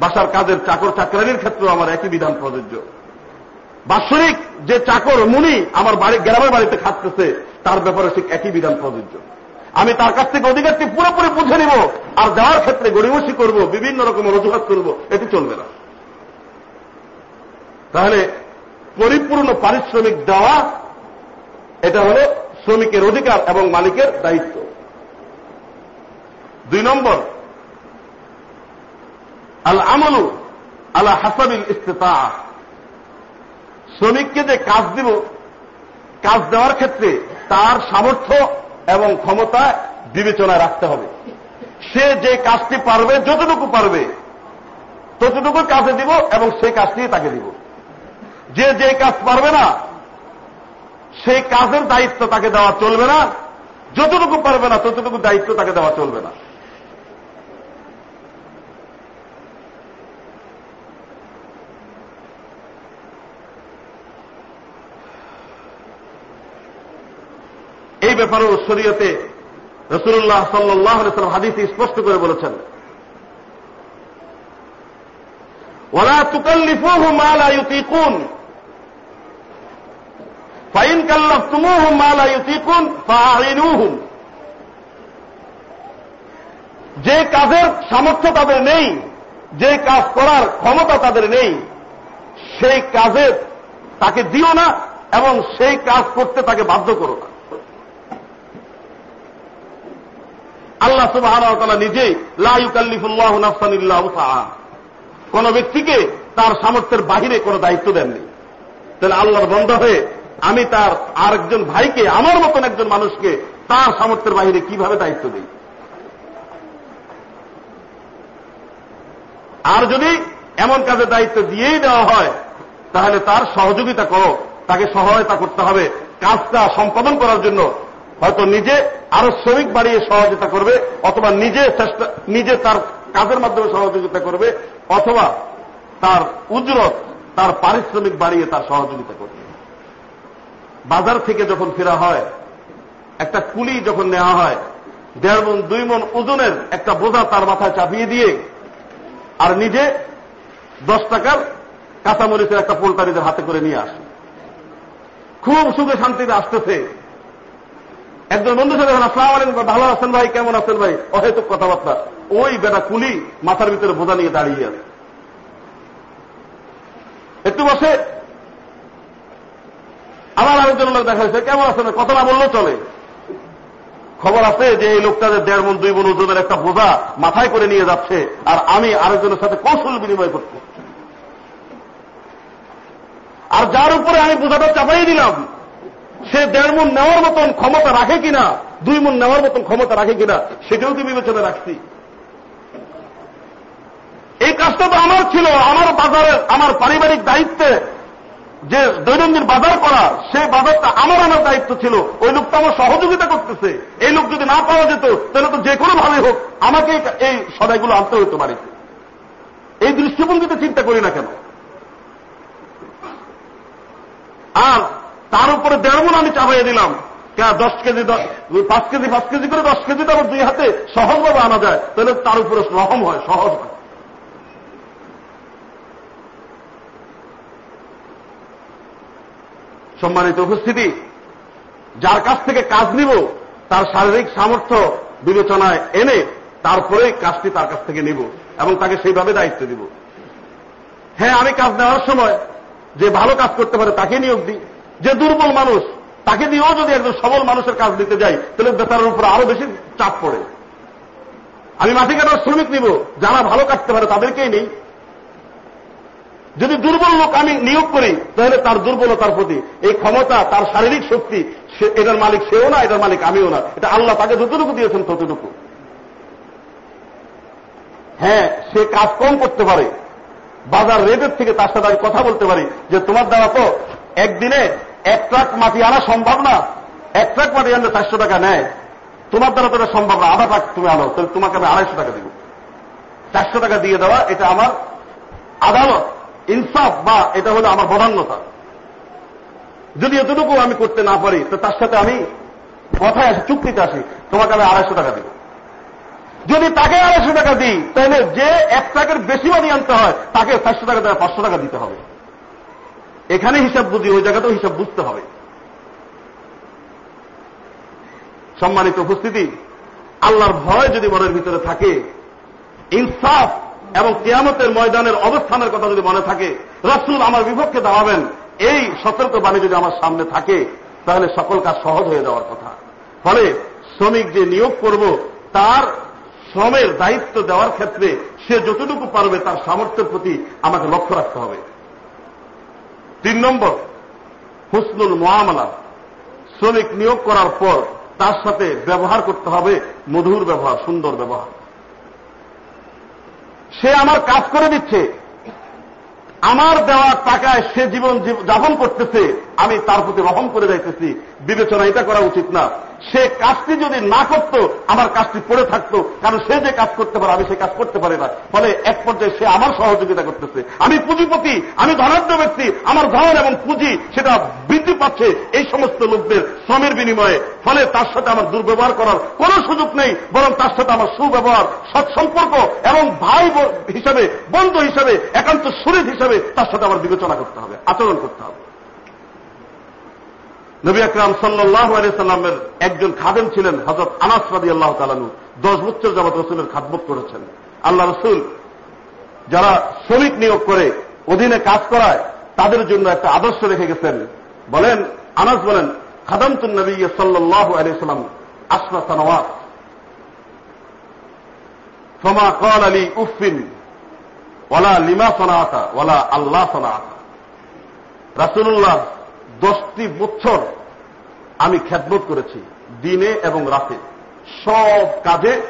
[SPEAKER 1] বাসার কাজের চাকর চাকরানির ক্ষেত্রেও আমার একই বিধান প্রযোজ্য। বাৎসরিক যে চাকর মুনি আমার বাড়ি, গ্রামের বাড়িতে খাটতেছে, তার ব্যাপারে ঠিক একই বিধান প্রযোজ্য। আমি তার কাছ থেকে অধিকারটি পুরোপুরি বুঝে নিব আর দেওয়ার ক্ষেত্রে গরিবসি করব, বিভিন্ন রকমের অজুহাত করব এটি চলবে না। তাহলে পরিপূর্ণ পারিশ্রমিক দেওয়া, এটা হল শ্রমিকের অধিকার এবং মালিকের দায়িত্ব। দুই নম্বর আল আমলু আলা হাসাবিল ইস্তেতা শ্রমিককে যে কাজ দিব, কাজ দেওয়ার ক্ষেত্রে তার সামর্থ্য এবং ক্ষমতা বিবেচনায় রাখতে হবে। সে যে কাজটি পারবে, যতটুকু পারবে, ততটুকু কাজে দিব এবং সেই কাজটি তাকে দিব। যে যে কাজ পারবে না, সেই কাজের দায়িত্ব তাকে দেওয়া চলবে না। যতটুকু পারবে না, ততটুকু দায়িত্ব তাকে দেওয়া চলবে না। এই ব্যাপারেও শরীয়তে রসুল্লাহ সাল্লাহ হাদিস স্পষ্ট করে বলেছেন ওরা তুকাল্লিফুহ মালা ইউতিকুন। ফাইন কাল্লাফতুমুহুম মালা ইউতিকুন ফাআইনুহুম যে কাজের সামর্থ্য তাদের নেই, যে কাজ করার ক্ষমতা তাদের নেই, সেই কাজের তাকে দিও না এবং সেই কাজ করতে তাকে বাধ্য করো না। আল্লাহ সুবাহ নিজেই লাইকাল্লিফুল্লাহ নাফসানিল্লাহ কোন ব্যক্তিকে তার সামর্থ্যের বাহিরে কোন দায়িত্ব দেননি। তাহলে আল্লাহর বন্ধ হয়ে আমি তার আরেকজন ভাইকে, আমার মতন একজন মানুষকে তার সামর্থ্যের বাহিরে কীভাবে দায়িত্ব দিই? আর যদি এমন কাজে দায়িত্ব দিয়েই দেওয়া হয়, তাহলে তার সহযোগিতা করো। তাকে সহায়তা করতে হবে। কাজটা সম্পাদন করার জন্য হয়তো নিজে আরও শ্রমিক বাড়িয়ে সহযোগিতা করবে, অথবা নিজে নিজে তার কাজের মাধ্যমে সহযোগিতা করবে, অথবা তার উজরত, তার পারিশ্রমিক বাড়িয়ে তার সহযোগিতা করবে। বাজার থেকে যখন ফেরা হয়, একটা কুলি যখন নেওয়া হয়, দেড় মন, দুই মন ওজনের একটা বোঝা তার মাথায় চাপিয়ে দিয়ে, আর নিজে দশ টাকার কাঁচামরিচের একটা পোলটারিদের হাতে করে নিয়ে আসে। খুব সুখে শান্তিতে আসতেছে। একজন বন্ধু সাথে আসসালাম আলাইকুম, ভালো আছেন ভাই? কেমন আছেন ভাই? অহেতুক কথাবার্তা। ওই বেটা কুলি মাথার ভিতরে বোঝা নিয়ে দাঁড়িয়ে আছে। একটু বসে। আমার আরেকজন লোক দেখা যাচ্ছে কেমন আছেন? কথা না বললেও চলে। খবর আছে যে এই লোকটাদের দেড় মন, দুই মন ওজনের একটা বোঝা মাথায় করে নিয়ে যাচ্ছে, আর আমি আরেকজনের সাথে কৌশল বিনিময় করছি আর যার উপরে আমি বোঝাটা চাপাই দিলাম, সে দেড় মন নেওয়ার মতন ক্ষমতা রাখে কিনা, দুই মন নেওয়ার মতন ক্ষমতা রাখে কিনা, সেটাও তো বিবেচনা রাখছি। এই কাজটা তো আমার ছিল, আমার বাজারের, আমার পারিবারিক দায়িত্বে যে দৈনন্দিন বাজার করা সেই বাজারটা আমার আমার দায়িত্ব ছিল। ওই লোকটা আমার সহযোগিতা করতেছে। এই লোক যদি না পাওয়া যেত, তাহলে তো যে কোনো ভাবে হোক, আমাকে এই সদাইগুলো আনতে হইতে পারে এই দৃষ্টিভঙ্গিতে চিন্তা করি না কেন? আর তার উপরে দেড় মন আমি চাপাইয়ে দিলাম। দশ কেজি পাঁচ কেজি পাঁচ কেজি করে দশ কেজি তো আবার দুই হাতে সহজভাবে আনা যায়। তাহলে তার উপরে রহম হয়, সহজ হয়। সম্মানিত উপস্থিতি, যার কাছ থেকে কাজ নিব, তার শারীরিক সামর্থ্য বিবেচনায় এনে তারপরেই কাজটি তার কাছ থেকে নিব এবং তাকে সেইভাবে দায়িত্ব দিব। হ্যাঁ আমি কাজ নেওয়ার সময় যে ভালো কাজ করতে পারে তাকে নিয়োগ দিই। যে দুর্বল মানুষ, তাকে দিয়েও যদি একজন সবল মানুষের কাজ দিতে যাই, তাহলে বেতারের উপর আরও বেশি চাপ পড়ে। আমি মাটি কাটার শ্রমিক নিব, যারা ভালো কাটতে পারে তাদেরকেই নেই। যদি দুর্বল লোক আমি নিয়োগ করি, তাহলে তার দুর্বলতার প্রতি, এই ক্ষমতা, তার শারীরিক শক্তি এটার মালিক সেও না, এটার মালিক আমিও না। এটা আল্লাহ তাকে যতটুকু দিয়েছেন ততটুকু। হ্যাঁ সে কাজ কম করতে পারে। বাজার রেটের থেকে তার সাথে আমি কথা বলতে পারি যে তোমার দ্বারা তো একদিনে এক ট্রাক মাটি আনা সম্ভব না। এক ট্রাক মাটি আনলে চারশো টাকা নেয়। তোমার দ্বারা তো এটা সম্ভব না, আধা ট্রাক তুমি আনো, তাহলে তোমাকে আমি আড়াইশো টাকা দিব। চারশো টাকা দিয়ে দেওয়া, এটা আমার আদালত। ইনসাফ বা এটা হলো আমার প্রধান্যতা যদি এতটুকু আমি করতে না পারি, তো তার সাথে আমি কথায় আসি, চুক্তিতে আসি, তোমাকে আমি আড়াইশো টাকা দিব। যদি তাকে আড়াইশো টাকা দিই, তাহলে যে এক টাকার বেশি মানি আনতে হয়, তাকে চারশো টাকা দেওয়া, পাঁচশো টাকা দিতে হবে। এখানে হিসাব বুঝি, ওই জায়গাতেও হিসাব বুঝতে হবে। সম্মানিত উপস্থিতি, আল্লাহর ভয় যদি মনের ভিতরে থাকে, ইনসাফ এবং কেয়ামতের ময়দানের অবস্থানের কথা যদি মনে থাকে, রসুল আমার বিপক্ষে দাঁড়াবেন, এই সতর্ক বাণী যদি আমার সামনে থাকে, তাহলে সকল কাজ সহজ হয়ে যাওয়ার কথা। ফলে শ্রমিক যে নিয়োগ করব, তার শ্রমের দায়িত্ব দেওয়ার ক্ষেত্রে সে যতটুকু পারবে তার সামর্থ্যের প্রতি আমাকে লক্ষ্য রাখতে হবে। তিন নম্বর, হুসনুল মোয়ামলা শ্রমিক নিয়োগ করার পর তার সাথে ব্যবহার করতে হবে মধুর ব্যবহার, সুন্দর ব্যবহার। সে আমার কাজ করে দিচ্ছে। আমার দেওয়ার টাকায় সে জীবন যাপন করতেছে, আমি তার প্রতি রহম করে যাইতেছি। বিবেচনা এটা করা উচিত না। সে কাজটি যদি না করত, আমার কাজটি পড়ে থাকতো। কারণ সে যে কাজ করতে পারে, আমি সে কাজ করতে পারি না। ফলে এক পর্যায়ে সে আমার সহযোগিতা করতেছে। আমি পুঁজিপতি, আমি ধনাঢ্য ব্যক্তি, আমার ধন এবং পুঁজি সেটা বৃদ্ধি পাচ্ছে এই সমস্ত লোকদের শ্রমের বিনিময়ে। ফলে তার সাথে আমার দুর্ব্যবহার করার কোন সুযোগ নেই, বরং তার সাথে আমার সুব্যবহার, সৎসম্পর্ক এবং ভাই হিসাবে, বন্ধু হিসাবে, একান্ত সুরেদ হিসাবে তার সাথে আমার বিবেচনা করতে হবে, আচরণ করতে হবে। নবী আকরাম সাল্লাহ সাল্লামের একজন খাদেম ছিলেন হজরত আনাস রাদি আল্লাহ তালানু দশ বছর যাবৎ রসুলের খাদমত করেছেন। আল্লাহ রসুল যারা শ্রমিক নিয়োগ করে অধীনে কাজ করায়, তাদের জন্য একটা আদর্শ রেখে গেছেন। বলেন, আনাস বলেন খাদামতুল নবী সাল্লাহ আলিয়াল্লাম আসমা সানওয়াত ফমা কল আলী উফিন ওলা লিমা সনাআতা ওলা আল্লাহ সনাআতা। রাসুল্লাহ দশটি বছর আমি খ্যাতবোধ করেছি, দিনে এবং রাতে। সব কাজে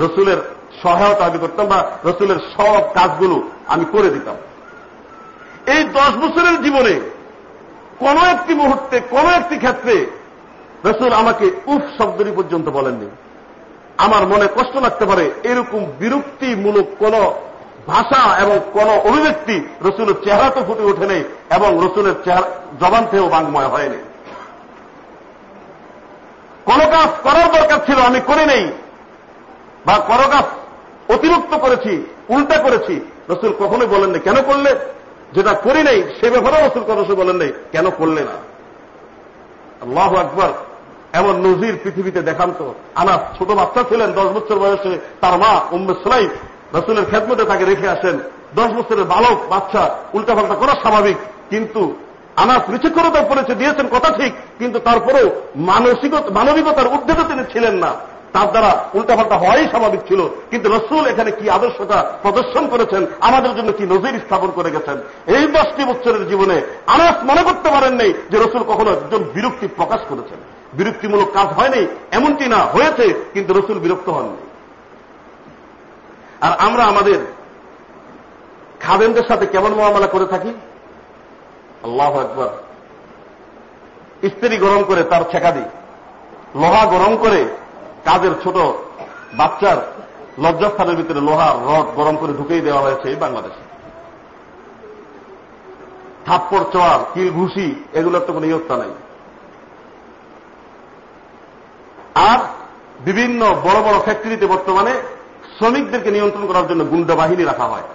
[SPEAKER 1] রসুলের সহায়তা আমি করতাম বা রসুলের সব কাজগুলো আমি করে দিতাম। এই দশ বছরের জীবনে কোন একটি মুহূর্তে, কোন একটি ক্ষেত্রে রসুল আমাকে উফ শব্দটি পর্যন্ত বলেননি। আমার মনে কষ্ট লাগতে পারে, এরকম বিরক্তিমূলক কোন ভাষা এবং কোন অভিব্যক্তি রসুলের চেহারা তো ফুটে ওঠে নেই এবং রসুলের জবান থেকেও বাংময় হয়নি কোন কাজ করার দরকার ছিল, আমি করে নেই বা কোন কাজ অতিরিক্ত করেছি, উল্টা করেছি, রসুল কখনোই বলেন নেই। কেন করলে? যেটা করি নেই, সে ব্যাপারে রসুল কখনো বলেন নেই, কেন করলে না? আল্লাহ আকবর। এমন নজির পৃথিবীতে দেখান তো। আনাস ছোট বাচ্চা ছিলেন, দশ বছর বয়সে, তার মা উম্মে সুলাই রসুলের খেদমতে তাকে রেখে আসেন। দশ বছরের বালক, বাচ্চা, উল্টাপাল্টা করা স্বাভাবিক। কিন্তু আনাস বিচক্ষণতা পড়েছে, দিয়েছেন কথা ঠিক, কিন্তু তারপরেও মানসিকতা, মানবিকতার উদ্যোগে তিনি ছিলেন না। তার দ্বারা উল্টাপাল্টা হওয়াই স্বাভাবিক ছিল। কিন্তু রসুল এখানে কি আদর্শতা প্রদর্শন করেছেন, আমাদের জন্য কি নজির স্থাপন করে গেছেন? এই দশটি বছরের জীবনে আনাস মনে করতে পারেন নেই যে রসুল কখনো একজন বিরক্তি প্রকাশ করেছেন। বিরক্তিমূলক কাজ হয়নি, এমনটি না হয়েছে, কিন্তু রসুল বিরক্ত হননি। আর আমরা আমাদের খাদেনদের সাথে কেমন মহামালা করে থাকি? আল্লাহ একবার স্ত্রী গরম করে তার ছেকা দিই। লোহা গরম করে কাজের ছোট বাচ্চার লজ্জাস্থানের ভিতরে লোহার রড গরম করে ঢুকেই দেওয়া হয়েছে এই বাংলাদেশে। থাপ্পড়, চোয়ার, কিল, ঘুষি, এগুলোর তো কোনো ইয়ত্তা নাই। আর বিভিন্ন বড় বড় ফ্যাক্টরিতে বর্তমানে শ্রমিকদেরকে নিয়ন্ত্রণ করার জন্য গুন্ডা বাহিনী রাখা হয়।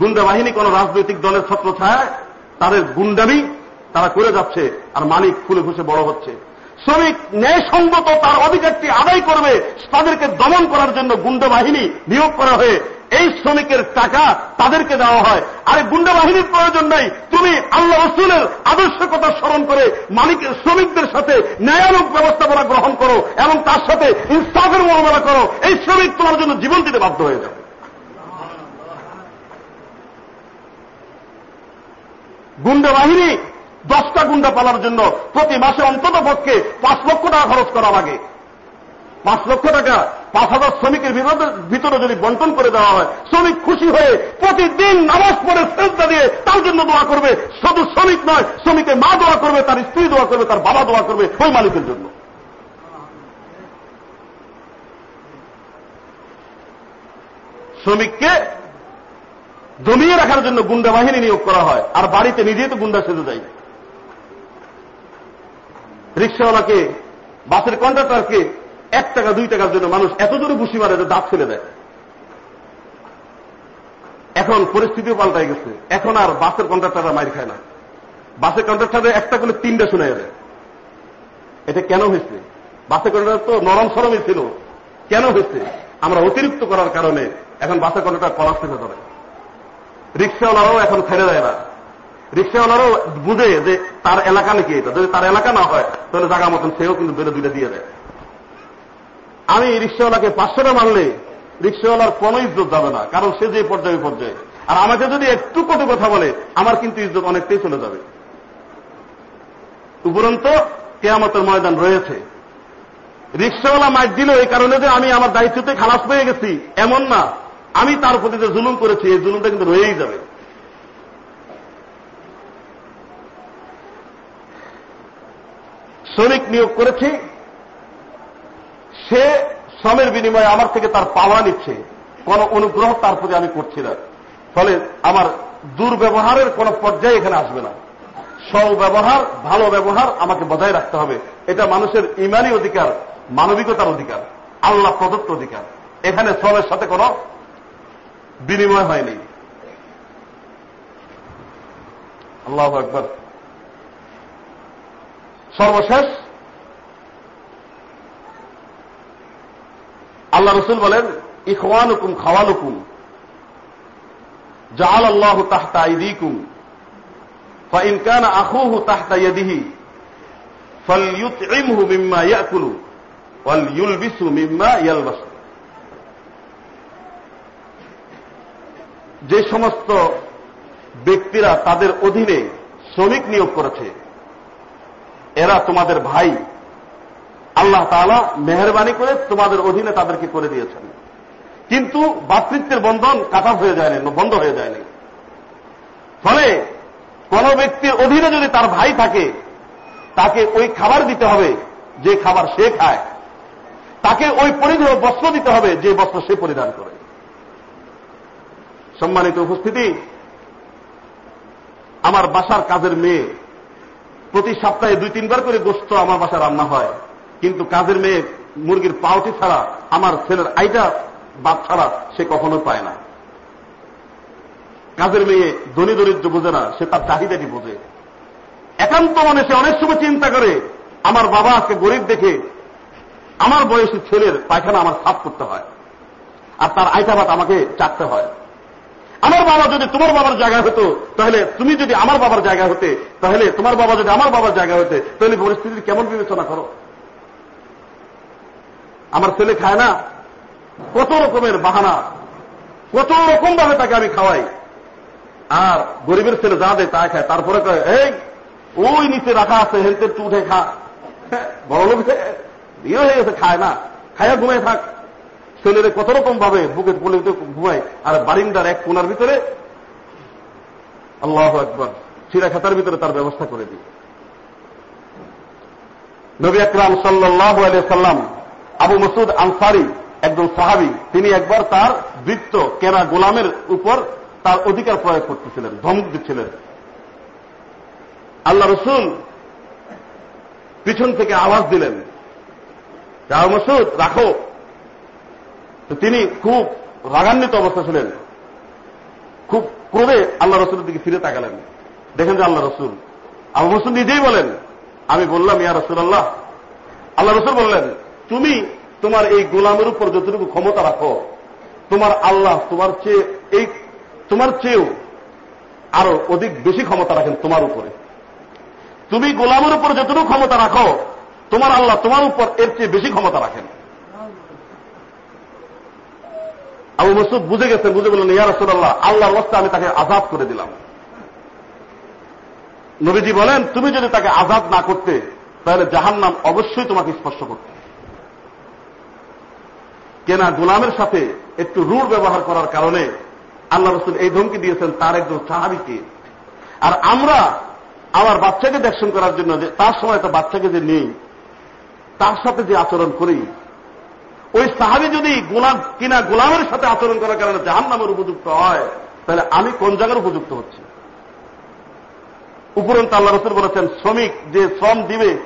[SPEAKER 1] গুন্ডা বাহিনী কোন রাজনৈতিক দলের ছত্র ছায় তাদের গুন্ডামি তারা করে যাচ্ছে আর মালিক ফুলে ফুসে বড় হচ্ছে। শ্রমিক ন্যায়সঙ্গত তার অধিকারটি আদায় করবে, তাদেরকে দমন করার জন্য গুন্ডা বাহিনী নিয়োগ করা হয়ে এই শ্রমিকের টাকা তাদেরকে দেওয়া হয়। আরে গুন্ডা বাহিনীর প্রয়োজন নাই। তুমি আল্লাহ রসুলের আদর্শকতা স্মরণ করে মালিকের শ্রমিকদের সাথে ন্যায়ালোক ব্যবস্থাপনা গ্রহণ করো এবং তার সাথে ইনসাফের মোকাবেলা করো। এই শ্রমিক তোমার জন্য জীবন দিতে বাধ্য হয়ে যাবে। গুন্ডা বাহিনী দশটা গুন্ডা পালার জন্য প্রতি মাসে অন্তত পক্ষে পাঁচ লক্ষ টাকা খরচ করা লাগে। পাঁচ লক্ষ টাকা, পাঁচ হাজার শ্রমিকের ভিতরে যদি বন্টন করে দেওয়া হয়, শ্রমিক খুশি হয়ে প্রতিদিন নামাজ পড়ে শ্রদ্ধা দিয়ে তার জন্য দোয়া করবে। শুধু শ্রমিক নয়, শ্রমিকের মা দোয়া করবে, তার স্ত্রী দোয়া করবে, তার বাবা দোয়া করবে ওই মালিকের জন্য। শ্রমিককে জমিয়ে রাখার জন্য গুন্ডা বাহিনী নিয়োগ করা হয়, আর বাড়িতে নিজেই তো গুন্ডা সেজে যায়। রিক্সাওয়ালাকে, বাসের কন্ট্রাক্টরকে এক টাকা, দুই টাকার জন্য মানুষ এত জোরে ঘুষি মারে যে দাঁত ফেলে দেয়। এখন পরিস্থিতিও পাল্টাই গেছে। এখন আর বাসের কন্ট্রাক্টাররা মাইর খায় না। বাসের কন্ট্রাক্টারে একটা করে তিনটা শুনে যাবে এটা কেন হয়েছে? বাসের কন্ট্রাক্টর তো নরম সরমই ছিল। কেন হয়েছে? আমরা অতিরিক্ত করার কারণে এখন বাসের কন্ট্রাক্টর পলাশ থেকে ধরে রিক্সাওয়ালারাও এখন ছেড়ে দেয় না। রিক্সাওয়ালারও বুঝে যে তার এলাকা নাকি এটা। যদি তার এলাকা না হয়, তাহলে জায়গা মতন সেও কিন্তু বেড়ে দুইটা দিয়ে দেয়। আমি রিক্সাওয়ালাকে পাঁচশোটা মারলে রিক্সাওয়ালার কোন ইজ্জত যাবে না, কারণ সে যে পর্যায়ে পর্যায়ে আর আমাকে যদি একটু কটু কথা বলে, আমার কিন্তু ইজ্জত অনেকটাই চলে যাবে। উপরন্ত কেয়ামতের ময়দান রয়েছে। রিক্সাওয়ালা মাইক দিল এই কারণে যে আমি আমার দায়িত্বতে খালাস পেয়ে গেছি, এমন না। আমি তার প্রতি যে জুলুম করেছি, এই জুলুমটা কিন্তু রয়েই যাবে। শ্রমিক নিয়োগ করেছি সে শ্রমের বিনিময়ে আমার থেকে তার পাওয়া নিচ্ছে। কোন অনুগ্রহ তার প্রতি আমি করছি না। ফলে আমার দুর্ব্যবহারের কোন পর্যায়ে এখানে আসবে না। ব্যবহার ভালো ব্যবহার আমাকে বজায় রাখতে হবে। এটা মানুষের ইমানি অধিকার, মানবিকতার অধিকার, আল্লাহ প্রদত্ত অধিকার। এখানে শ্রমের সাথে কোন বিনিময় হয়নি। আল্লাহ একবার সর্বশেষ আল্লাহ রসুল বলেন ইখওয়ানুকুম খাওয়ানুকুম জাল আল্লাহ তাহতা ইদিকুম فإن كان أخوه تحت يده فليطعمه مما يأكل وليلبسه مما يلبس যে সমস্ত ব্যক্তিরা তাদের অধীনে শ্রমিক নিয়োগ করেছে এরা তোমাদের ভাই আল্লাহ তালা মেহরবানি করে তোমাদের অধীনে তাদেরকে করে দিয়েছেন। কিন্তু বাতৃত্বের বন্ধন কাটা হয়ে যায়নি, বন্ধ হয়ে যায়নি। ফলে কোন ব্যক্তির অধীনে যদি তার ভাই থাকে, তাকে ওই খাবার দিতে হবে যে খাবার সে খায়। তাকে ওই পরিধেয় বস্ত্র দিতে হবে যে বস্ত্র সে পরিধান করে। সম্মানিত উপস্থিতি, আমার বাসার কাজের মেয়ে প্রতি সপ্তাহে দুই তিনবার করে গোস্ত আমার বাসায় রান্না হয়। কিন্তু কাজের মেয়ে মুরগির পাউটি ছাড়া, আমার ছেলের আইটা বাদ ছাড়া সে কখনো পায় না। কাজের মেয়ে ধনী দরিদ্র বোঝে না, সে তার চাহিদাটি বোঝে। একান্ত মনে সে অনেক সময় চিন্তা করে, আমার বাবা আজকে গরিব দেখে আমার বয়সী ছেলের পায়খানা আমার সাফ করতে হয় আর তার আইটা ভাত আমাকে চাটতে হয়। আমার বাবা যদি তোমার বাবার জায়গা হতো, তাহলে তুমি যদি আমার বাবার জায়গা হতে, তাহলে তোমার বাবা যদি আমার বাবার জায়গা হতে, তাহলে পরিস্থিতির কেমন বিবেচনা করো? আমার ছেলে খায় না। কত রকমের বাহানা, কত রকম ভাবে তাকে আমি খাওয়াই। আর গরিবের ছেলে যা দেয় তা খায়। তারপরে এই, ওই নিচে রাখা আছে হেলতে একটু উঠে খা <laughs> বড় লোক ইয়ে হয়ে গেছে, খায় না। খায়া ঘুমায় থাক। ছেলেরে কত রকম ভাবে বুকে বলে ঘুমায়। আর বারিন্দার এক কোনার ভিতরে, আল্লাহ একবার চিরা খাতার ভিতরে তার ব্যবস্থা করে দিই। নবী আকরাম সাল্লাহ আলিয়া সাল্লাম আবু মসুদ আনসারি একজন সাহাবি, তিনি একবার তার বৃত্ত কেনা গোলামের উপর তার অধিকার প্রয়োগ করতেছিলেন, ধমক দিচ্ছিলেন। আল্লাহ রসুল পিছন থেকে আওয়াজ দিলেন আবু মসুদ রাখো। তিনি খুব রাগান্বিত অবস্থা ছিলেন। খুব ক্রোধে আল্লাহ রসুলের দিকে ফিরে তাকালেন। দেখেন যে আল্লাহ রসুল, আবু বসুর নিজেই বলেন, আমি বললাম, ইয়া রসুল্লাহ আল্লাহ রসুল বললেন তুমি তোমার এই গোলামের উপর যতটুকু ক্ষমতা রাখো, তোমার আল্লাহ তোমার চেয়ে এই তোমার চেয়েও আরও অধিক বেশি ক্ষমতা রাখেন তোমার উপরে। তুমি গোলামের উপর যতটুকু ক্ষমতা রাখো, তোমার আল্লাহ তোমার উপর এর চেয়ে বেশি ক্ষমতা রাখেন। আবু মসুদ বুঝে গেছেন, বুঝে বললেন, ইয়া রসুল্লাহ আল্লাহর অবস্থা আমি তাকে আজাদ করে দিলাম। নবীজি বলেন, তুমি যদি তাকে আজাদ না করতে, তাহলে জাহান নাম অবশ্যই তোমাকে স্পর্শ করতে। কেনা গোলামের সাথে একটু রুড় ব্যবহার করার কারণে আল্লাহ রসুল এই ধমকি দিয়েছেন তার একজন সাহাবিকে। আর আমরা আমার বাচ্চাকে দেখশন করার জন্য যে তার সময় একটা বাচ্চাকে যে নেই, তার সাথে যে আচরণ করি, ওই সাহাবি যদি গোলাম কিনা গোলামের সাথে আচরণ করার কারণে জাহান নামের উপযুক্ত হয়, তাহলে আমি কোন জায়গার উপযুক্ত হচ্ছি? উপরন্ত আল্লাহ রসুল বলেছেন, শ্রমিক যে শ্রম দিবে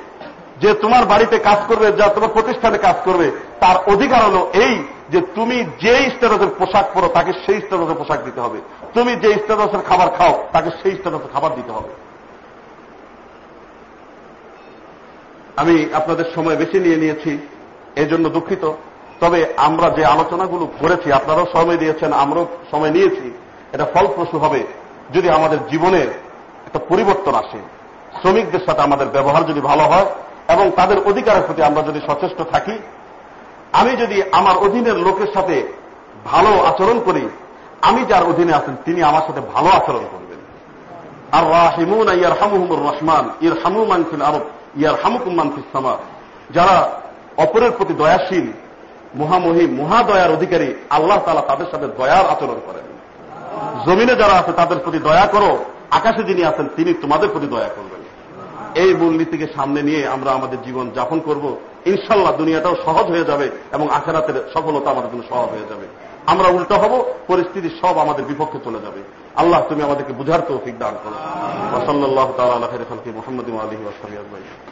[SPEAKER 1] যে তোমার বাড়িতে কাজ করবে, যা তোমার প্রতিষ্ঠানে কাজ করবে, তার অধিকার হলো এই যে তুমি যে স্টেটাসের পোশাক পরো, তাকে সেই স্টেটাসের পোশাক দিতে হবে। তুমি যে স্টেটাসের খাবার খাও, তাকে সেই স্টেটাসের খাবার দিতে হবে। আমি আপনাদের সময় বেশি নিয়ে নিয়েছি এই জন্য দুঃখিত। তবে আমরা যে আলোচনাগুলো করেছি, আপনারাও সময় দিয়েছেন, আমরাও সময় নিয়েছি, এটা ফলপ্রসূ হবে যদি আমাদের জীবনের একটা পরিবর্তন আসে। শ্রমিকদের সাথে আমাদের ব্যবহার যদি ভালো হয় এবং তাদের অধিকারের প্রতি আমরা যদি সচেষ্ট থাকি, আমি যদি আমার অধীনের লোকের সাথে ভালো আচরণ করি, আমি যার অধীনে আছেন, তিনি আমার সাথে ভালো আচরণ করবেন। আর রাহিমুন ইয়ার হামুহুমুর রহমান ইর হামু মানফিল আরব ইয়ার হামুকুম মানফিস সামা। যারা অপরের প্রতি দয়াশীল, মহামহিম, মহাদয়ার অধিকারী, আল্লাহ তালা তাদের সাথে দয়ার আচরণ করেন। জমিনে যারা আছে, তাদের প্রতি দয়া করো, আকাশে যিনি আছেন, তিনি তোমাদের প্রতি দয়া করবেন। এই মূলনীতিকে সামনে নিয়ে আমরা আমাদের জীবন যাপন করব। ইনশাল্লাহ দুনিয়াটাও সহজ হয়ে যাবে এবং আখেরাতের সফলতা আমাদের জন্য সহজ হয়ে যাবে। আমরা উল্টো হব, পরিস্থিতি সব আমাদের বিপক্ষে চলে যাবে। আল্লাহ তুমি আমাদেরকে বুঝার তৌফিক দান করো। ওসল্লাহ তালা মোহাম্মদ আলহি ওসালিয়াজ